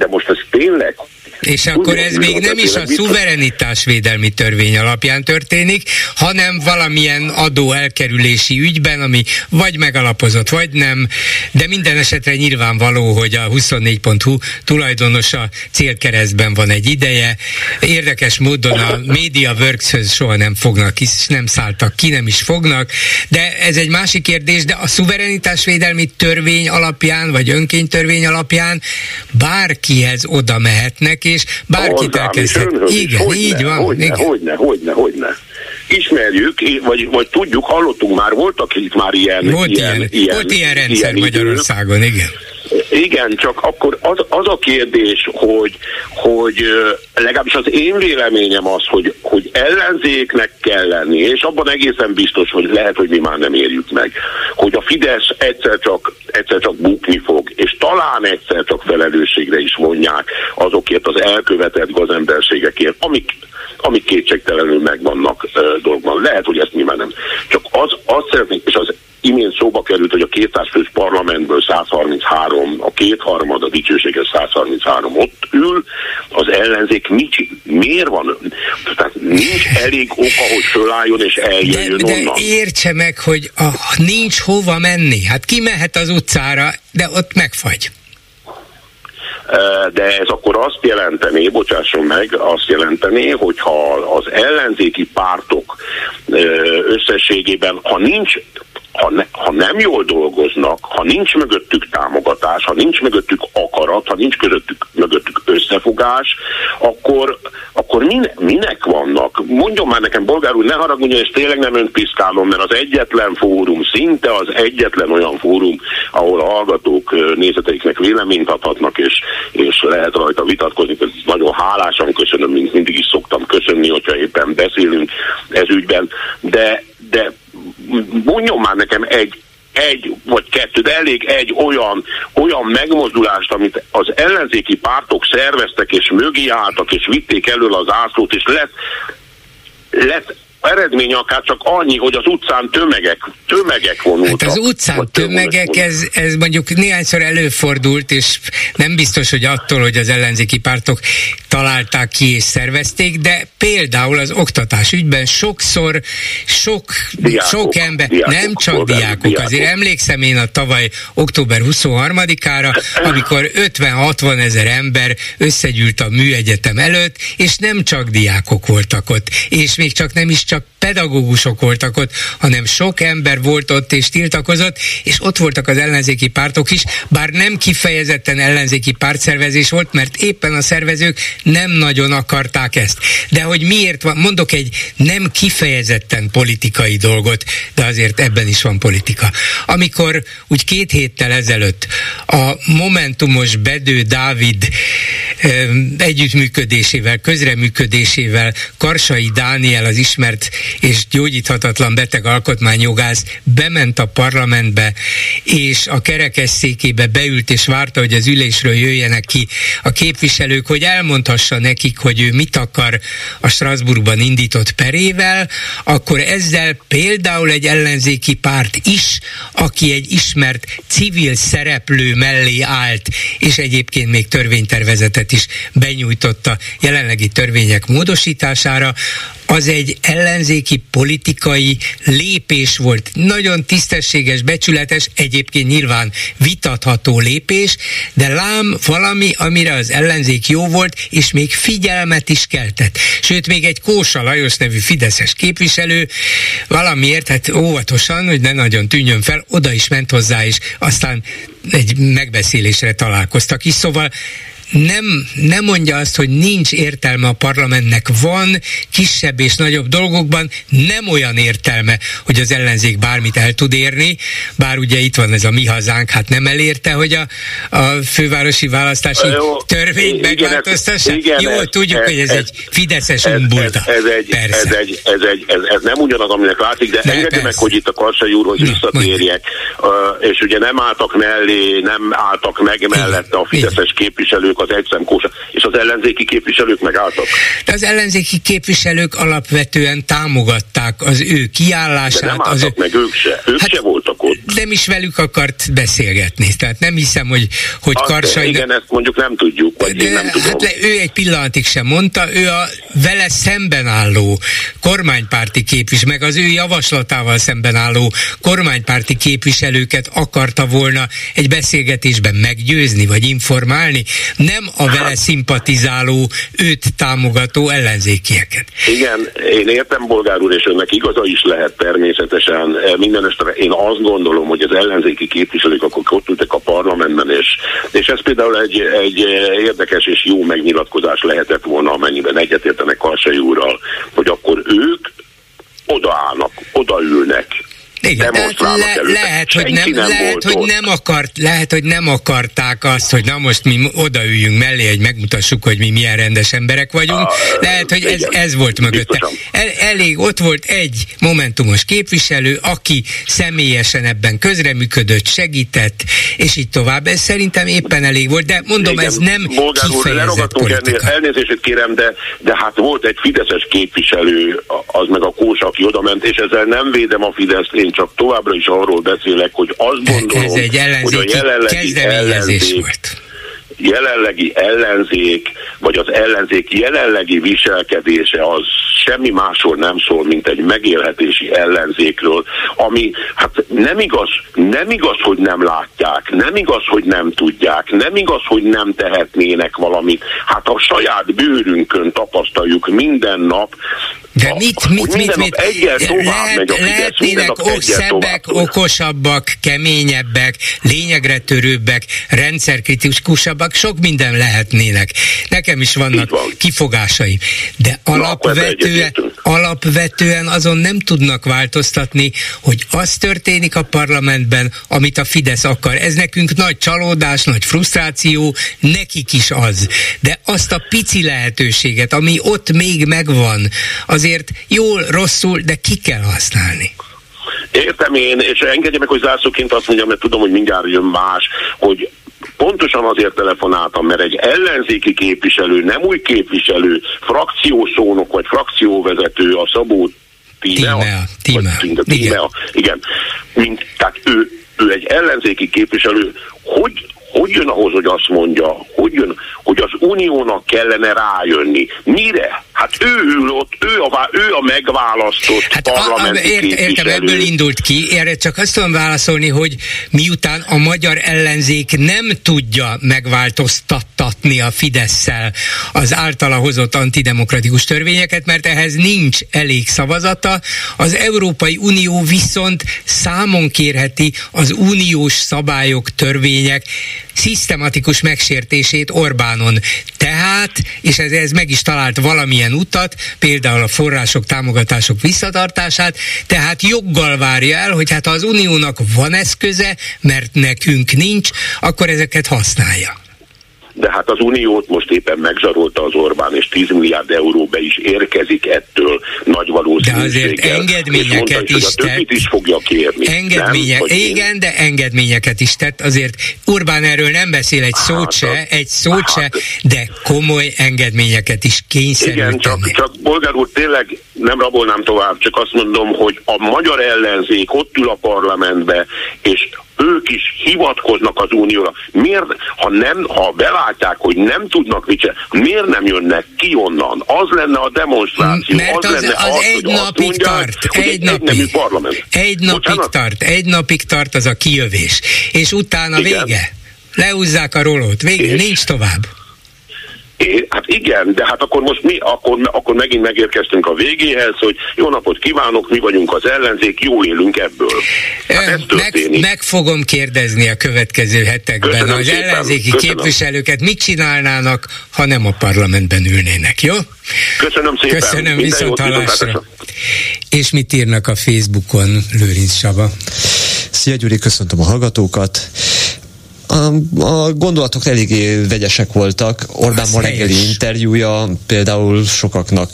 De most ez tényleg? És akkor ez még nem is a szuverenitásvédelmi törvény alapján történik, hanem valamilyen adó elkerülési ügyben, ami vagy megalapozott, vagy nem, de minden esetre nyilvánvaló, hogy a 24.hu tulajdonosa célkeresztben van egy ideje. Érdekes módon a Media Works-höz soha nem fognak, és nem szálltak ki, nem is fognak, de ez egy másik kérdés, de a szuverenitásvédelmi törvény alapján, vagy önkénytörvény alapján bárkihez oda mehetnek, és bárkit elkezdhet. Igen, hogyne, így van. Hogyne, igen. hogyne, hogyne, hogyne. Ismerjük, vagy, vagy tudjuk, hallottunk már, voltak itt már ilyen... Volt ilyen, ilyen, ilyen volt ilyen rendszer ilyen Magyarországon, igen. Igen, csak akkor az, az a kérdés, hogy, hogy legalábbis az én véleményem az, hogy, hogy ellenzéknek kell lenni, és abban egészen biztos, hogy lehet, hogy mi már nem érjük meg, hogy a Fidesz egyszer csak, egyszer csak bukni fog, és talán egyszer csak felelősségre is vonják azokért az elkövetett gazemberségekért, amik, amik kétségtelenül megvannak uh, dolgban. Lehet, hogy ezt mi már nem. Csak az, azt szeretnénk, és az imént szóba került, hogy a 200 fős parlamentből 133, a kétharmad, a dicsőséges 133 ott ül, az ellenzék mit, miért van? Tehát nincs elég oka, hogy fölálljon és eljöjjön de, de onnan. értse meg, hogy a, nincs hova menni. Hát ki mehet az utcára, de ott megfagy de ez akkor azt jelenteni, bocsásson meg, azt jelenteni, hogyha az ellenzéki pártok összességében, ha nincs ha, ne, ha nem jól dolgoznak, ha nincs mögöttük támogatás, ha nincs mögöttük akarat, ha nincs közöttük, mögöttük összefogás, akkor, akkor min, minek vannak? Mondjon már nekem, bolgár úr, ne haragudjon, és tényleg nem önt piszkálom, mert az egyetlen fórum, szinte az egyetlen olyan fórum, ahol a hallgatók nézeteiknek véleményt adhatnak, és, és lehet rajta vitatkozni. Ez nagyon hálásan köszönöm, mint mindig is szoktam köszönni, hogyha éppen beszélünk ez ügyben, de mondjon már nekem egy, egy vagy kettő, de elég egy olyan, olyan megmozdulást, amit az ellenzéki pártok szerveztek, és mögé álltak, és vitték elől az ászlót, és lett, lett eredmény akár csak annyi, hogy az utcán tömegek, tömegek vonultak. Hát az utcán tömegek, ez, ez mondjuk néhányszor előfordult, és nem biztos, hogy attól, hogy az ellenzéki pártok találták ki és szervezték, de például az oktatás ügyben sokszor sok, diákok, sok ember, diákok, nem csak diákok, diákok, azért emlékszem én a tavaly október 23-ára, amikor 50-60 ezer ember összegyűlt a műegyetem előtt, és nem csak diákok voltak ott, és még csak nem is csak pedagógusok voltak ott, hanem sok ember volt ott és tiltakozott, és ott voltak az ellenzéki pártok is, bár nem kifejezetten ellenzéki pártszervezés volt, mert éppen a szervezők nem nagyon akarták ezt. De hogy miért van, mondok egy nem kifejezetten politikai dolgot, de azért ebben is van politika. Amikor úgy két héttel ezelőtt a Momentumos Bedő Dávid együttműködésével, közreműködésével Karsai Dániel, az ismert és gyógyíthatatlan beteg alkotmányjogász bement a parlamentbe, és a kerekesszékébe beült, és várta, hogy az ülésről jöjjenek ki a képviselők, hogy elmondhassa nekik, hogy ő mit akar a Strasbourgban indított perével, akkor ezzel például egy ellenzéki párt is, aki egy ismert civil szereplő mellé állt, és egyébként még törvénytervezetet is benyújtotta jelenlegi törvények módosítására, az egy ellenzéki politikai lépés volt. Nagyon tisztességes, becsületes, egyébként nyilván vitatható lépés, de lám valami, amire az ellenzék jó volt, és még figyelmet is keltett. Sőt, még egy Kósa Lajos nevű fideszes képviselő valamiért, hát óvatosan, hogy ne nagyon tűnjön fel, oda is ment hozzá, és aztán egy megbeszélésre találkoztak is, szóval nem, nem mondja azt, hogy nincs értelme a parlamentnek, van kisebb és nagyobb dolgokban, nem olyan értelme, hogy az ellenzék bármit el tud érni, bár ugye itt van ez a mi hazánk, hát nem elérte, hogy a, a fővárosi választási Jó, törvényt megváltoztassa. Jól tudjuk, ez, hogy ez, ez egy fideszes ez, umbulta. Ez, ez, egy, Persze. ez, egy, ez, egy, ez, ez nem ugyanaz, aminek látszik, de engedje meg, hogy itt a Karsai úrhoz visszatérjek, uh, és ugye nem álltak mellé, nem álltak meg mellette a fideszes képviselők, az egyszemkósa, és az ellenzéki képviselők megálltak. De az ellenzéki képviselők alapvetően támogatták az ő kiállását. De nem az ő... meg ők se, ők hát, se voltak ott. Nem is velük akart beszélgetni, tehát nem hiszem, hogy, hogy hát, Karsai... Igen, ezt mondjuk nem tudjuk, vagy de, én nem tudom. Hát le, ő egy pillanatig sem mondta, ő a vele szemben álló kormánypárti képviselő, meg az ő javaslatával szemben álló kormánypárti képviselőket akarta volna egy beszélgetésben meggyőzni, vagy informálni. Nem a vele szimpatizáló, őt támogató ellenzékieket. Igen, én értem, bolgár úr, és önnek igaza is lehet természetesen. Minden esetre én azt gondolom, hogy az ellenzéki képviselők, akkor ott ültek a parlamentben, és, és ez például egy, egy érdekes és jó megnyilatkozás lehetett volna, amennyiben egyetértenek Karsai úrral, hogy akkor ők odaállnak, odaülnek, igen, tehát le, lehet, hogy nem, nem lehet, hogy nem akart, lehet, hogy nem akarták azt, hogy na most mi odaüljünk mellé, hogy megmutassuk, hogy mi milyen rendes emberek vagyunk. A, lehet, hogy ez, ez volt mögötte. El, elég, ott volt egy momentumos képviselő, aki személyesen ebben közreműködött, segített, és így tovább. Ez szerintem éppen elég volt, de mondom, Igen, ez nem Bolgár kifejezett úr, politika. Elnézést kérem, de, de hát volt egy fideszes képviselő, az meg a Kós, aki oda ment, és ezzel nem védem a Fideszt, én csak továbbra is arról beszélek, hogy azt gondolom, Ez egy hogy a jelenlegi ellenzék, volt jelenlegi ellenzék, vagy az ellenzék jelenlegi viselkedése az semmi másról nem szól, mint egy megélhetési ellenzékről, ami hát nem igaz, nem igaz, hogy nem látják, nem igaz, hogy nem tudják, nem igaz, hogy nem tehetnének valamit. Hát a saját bőrünkön tapasztaljuk minden nap, de mit, mit, mit, mit, egyel lehet, megy a szebbek, okosabbak, keményebbek, lényegre törőbbek, rendszerkritikusabbak, sok minden lehetnének. Nekem is vannak van. kifogásaim. De alapvetően, alapvetően azon nem tudnak változtatni, hogy az történik a parlamentben, amit a Fidesz akar. Ez nekünk nagy csalódás, nagy frusztráció, nekik is az. De azt a pici lehetőséget, ami ott még megvan, azért jól, rosszul, de ki kell használni. Értem én, és engedje meg, hogy zászóként azt mondjam, mert tudom, hogy mindjárt jön más, hogy pontosan azért telefonáltam, mert egy ellenzéki képviselő, nem új képviselő, frakciószónok vagy frakcióvezető, a Szabó Tímea, Tímea, Tímea, Tímea, Tímea igen. Mint, tehát ő, ő egy ellenzéki képviselő, hogy hogy jön ahhoz, hogy azt mondja, hogy jön, hogy az uniónak kellene rájönni. Mire? Hát ő ül ott, ő a, ő a megválasztott hát parlamenti a, a, ért, Értem, ebből indult ki. Erre csak azt tudom válaszolni, hogy miután a magyar ellenzék nem tudja megváltoztattatni a fidesz az általa hozott antidemokratikus törvényeket, mert ehhez nincs elég szavazata. Az Európai Unió viszont számon kérheti az uniós szabályok, törvények szisztematikus megsértését Orbánon. Tehát, és ez, ez meg is talált valamilyen utat, például a források, támogatások visszatartását, tehát joggal várja el, hogy hát ha az uniónak van eszköze, mert nekünk nincs, akkor ezeket használja de hát az Uniót most éppen megzsarolta az Orbán, és 10 milliárd euróbe is érkezik ettől nagy valószínűséggel. De azért engedményeket is, is tett. is fogja kérni. Engedménye, nem, igen, de engedményeket is tett. Azért Orbán erről nem beszél egy szót hát, se, egy szót hát, se, de komoly engedményeket is kényszerül Igen, csak, csak bolgár úr, tényleg nem rabolnám tovább, csak azt mondom, hogy a magyar ellenzék ott ül a parlamentbe, és ők is hivatkoznak az unióra. Miért, ha nem, ha belátják, hogy nem tudnak vicce, miért nem jönnek ki onnan? Az lenne a demonstráció. Mert az, az, lenne az, az egy napig mondják, tart. Egy, egy napig. Parlament. Egy napig Bocsánat? tart. Egy napig tart az a kijövés. És utána Igen. vége. Leúzzák a rolót. Vége. És? Nincs tovább. É, hát igen, de hát akkor most mi, akkor, akkor megint megérkeztünk a végéhez, hogy jó napot kívánok, mi vagyunk az ellenzék, jó élünk ebből. Hát ez meg, meg fogom kérdezni a következő hetekben Köszönöm az szépen. ellenzéki Köszönöm. képviselőket, mit csinálnának, ha nem a parlamentben ülnének, jó? Köszönöm szépen. Köszönöm, viszont hallásra. És mit írnak a Facebookon, Lőrinc Saba? Szia Gyuri, köszöntöm a hallgatókat. A, a gondolatok eléggé vegyesek voltak. Orbán ma reggeli interjúja például sokaknak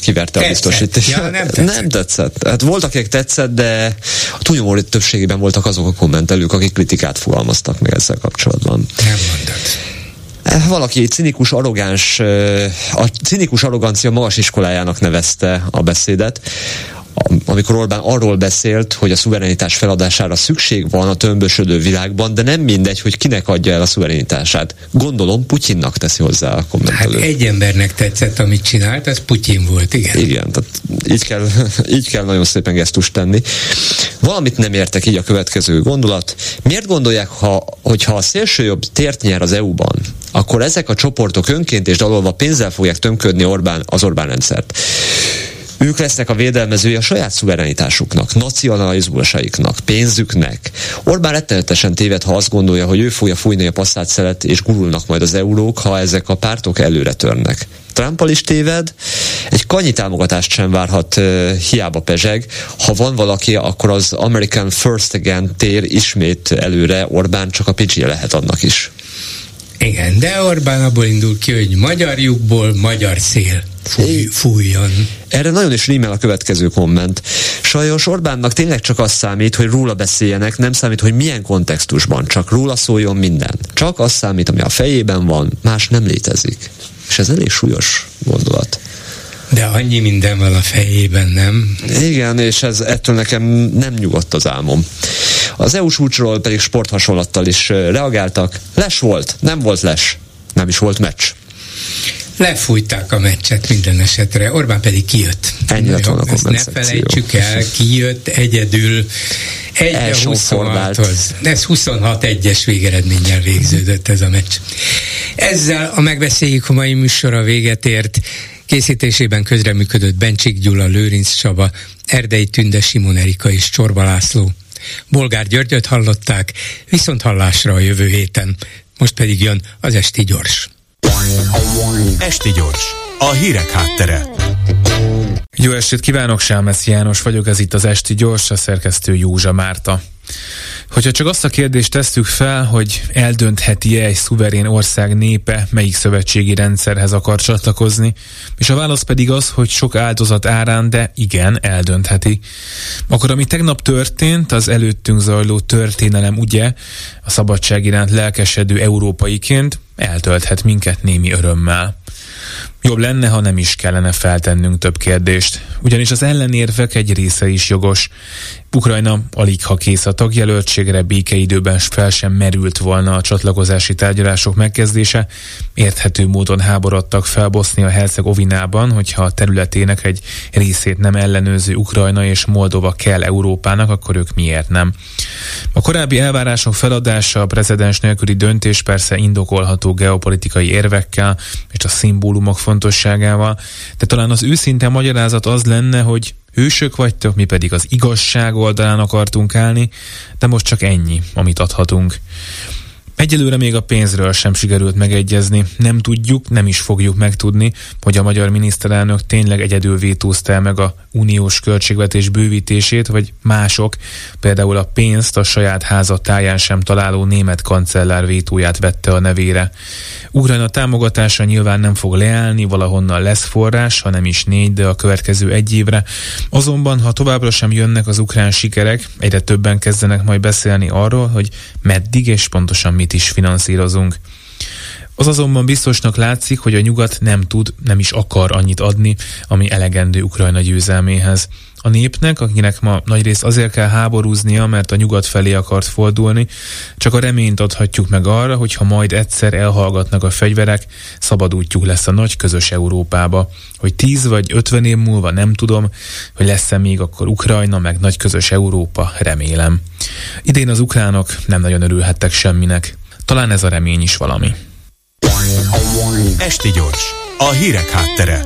kiverte tetszett. a biztosítást. Ja, nem tetszett. Nem tetszett. Hát voltak, akik tetszett, de a túlnyomó többségében voltak azok a kommentelők, akik kritikát fogalmaztak meg ezzel kapcsolatban. Nem mondod eh, valaki cinikus, arrogáns, a cinikus arrogancia magas iskolájának nevezte a beszédet amikor Orbán arról beszélt, hogy a szuverenitás feladására szükség van a tömbösödő világban, de nem mindegy, hogy kinek adja el a szuverenitását. Gondolom Putyinnak teszi hozzá a kommentelő. Hát egy embernek tetszett, amit csinált, ez Putyin volt, igen. Igen, tehát így kell, így kell nagyon szépen gesztust tenni. Valamit nem értek így a következő gondolat. Miért gondolják, ha, hogyha a szélsőjobb tért nyer az EU-ban, akkor ezek a csoportok önként és dalolva pénzzel fogják tömködni Orbán, az Orbán rendszert? Ők lesznek a védelmezői a saját szuverenitásuknak, nacionalizmusaiknak, pénzüknek. Orbán rettenetesen téved, ha azt gondolja, hogy ő fogja fújni a passzát szelet, és gurulnak majd az eurók, ha ezek a pártok előre törnek. Trumpal is téved, egy kanyi támogatást sem várhat uh, hiába pezseg. Ha van valaki, akkor az American First Again tér ismét előre, Orbán csak a picsi lehet annak is. Igen, de Orbán abból indul ki, hogy magyar lyukból magyar szél fúj, fújjon. Erre nagyon is rímel a következő komment. Sajos Orbánnak tényleg csak az számít, hogy róla beszéljenek, nem számít, hogy milyen kontextusban, csak róla szóljon minden. Csak az számít, ami a fejében van, más nem létezik. És ez elég súlyos gondolat. De annyi minden van a fejében, nem? Igen, és ez ettől nekem nem nyugodt az álmom. Az EU csúcsról pedig sporthasonlattal is reagáltak. Les volt, nem volt les, nem is volt meccs. Lefújták a meccset minden esetre, Orbán pedig kijött. Ennyi lett volna a ne felejtsük el, kijött egyedül egy a 26-hoz. Ez 26 egyes végeredménnyel végződött ez a meccs. Ezzel a megbeszéljük a mai műsora véget ért. Készítésében közreműködött Bencsik Gyula, Lőrinc Csaba, Erdei Tünde, Simon Erika és Csorba László. Bolgár Györgyöt hallották, viszont hallásra a jövő héten. Most pedig jön az Esti Gyors. Esti Gyors, a hírek háttere. Jó estét kívánok, Sámesz János vagyok, ez itt az Esti Gyors, a szerkesztő Józsa Márta. Hogyha csak azt a kérdést tesszük fel, hogy eldöntheti-e egy szuverén ország népe, melyik szövetségi rendszerhez akar csatlakozni, és a válasz pedig az, hogy sok áldozat árán, de igen, eldöntheti. Akkor ami tegnap történt, az előttünk zajló történelem ugye, a szabadság iránt lelkesedő európaiként eltölthet minket némi örömmel. Jobb lenne, ha nem is kellene feltennünk több kérdést. Ugyanis az ellenérvek egy része is jogos. Ukrajna alig ha kész a tagjelöltségre, békeidőben fel sem merült volna a csatlakozási tárgyalások megkezdése. Érthető módon háborodtak fel Bosznia-Hercegovinában, hogyha a területének egy részét nem ellenőrző Ukrajna és Moldova kell Európának, akkor ők miért nem? A korábbi elvárások feladása, a prezidens nélküli döntés persze indokolható geopolitikai érvekkel és a szimbólumok fontosságával, de talán az őszinte magyarázat az lenne, hogy hősök vagytok, mi pedig az igazság oldalán akartunk állni, de most csak ennyi, amit adhatunk. Egyelőre még a pénzről sem sikerült megegyezni. Nem tudjuk, nem is fogjuk megtudni, hogy a magyar miniszterelnök tényleg egyedül vétózta el meg a uniós költségvetés bővítését, vagy mások, például a pénzt a saját háza táján sem találó német kancellár vétóját vette a nevére. Ukrajna támogatása nyilván nem fog leállni, valahonnan lesz forrás, ha nem is négy, de a következő egy évre. Azonban, ha továbbra sem jönnek az ukrán sikerek, egyre többen kezdenek majd beszélni arról, hogy meddig és pontosan mit is finanszírozunk. Az azonban biztosnak látszik, hogy a nyugat nem tud, nem is akar annyit adni, ami elegendő Ukrajna győzelméhez. A népnek, akinek ma nagyrészt azért kell háborúznia, mert a nyugat felé akart fordulni, csak a reményt adhatjuk meg arra, hogy ha majd egyszer elhallgatnak a fegyverek, szabad útjuk lesz a nagy közös Európába. Hogy tíz vagy ötven év múlva nem tudom, hogy lesz-e még akkor Ukrajna, meg nagy közös Európa, remélem. Idén az ukránok nem nagyon örülhettek semminek. Talán ez a remény is valami. Esti gyors, a hírek háttere.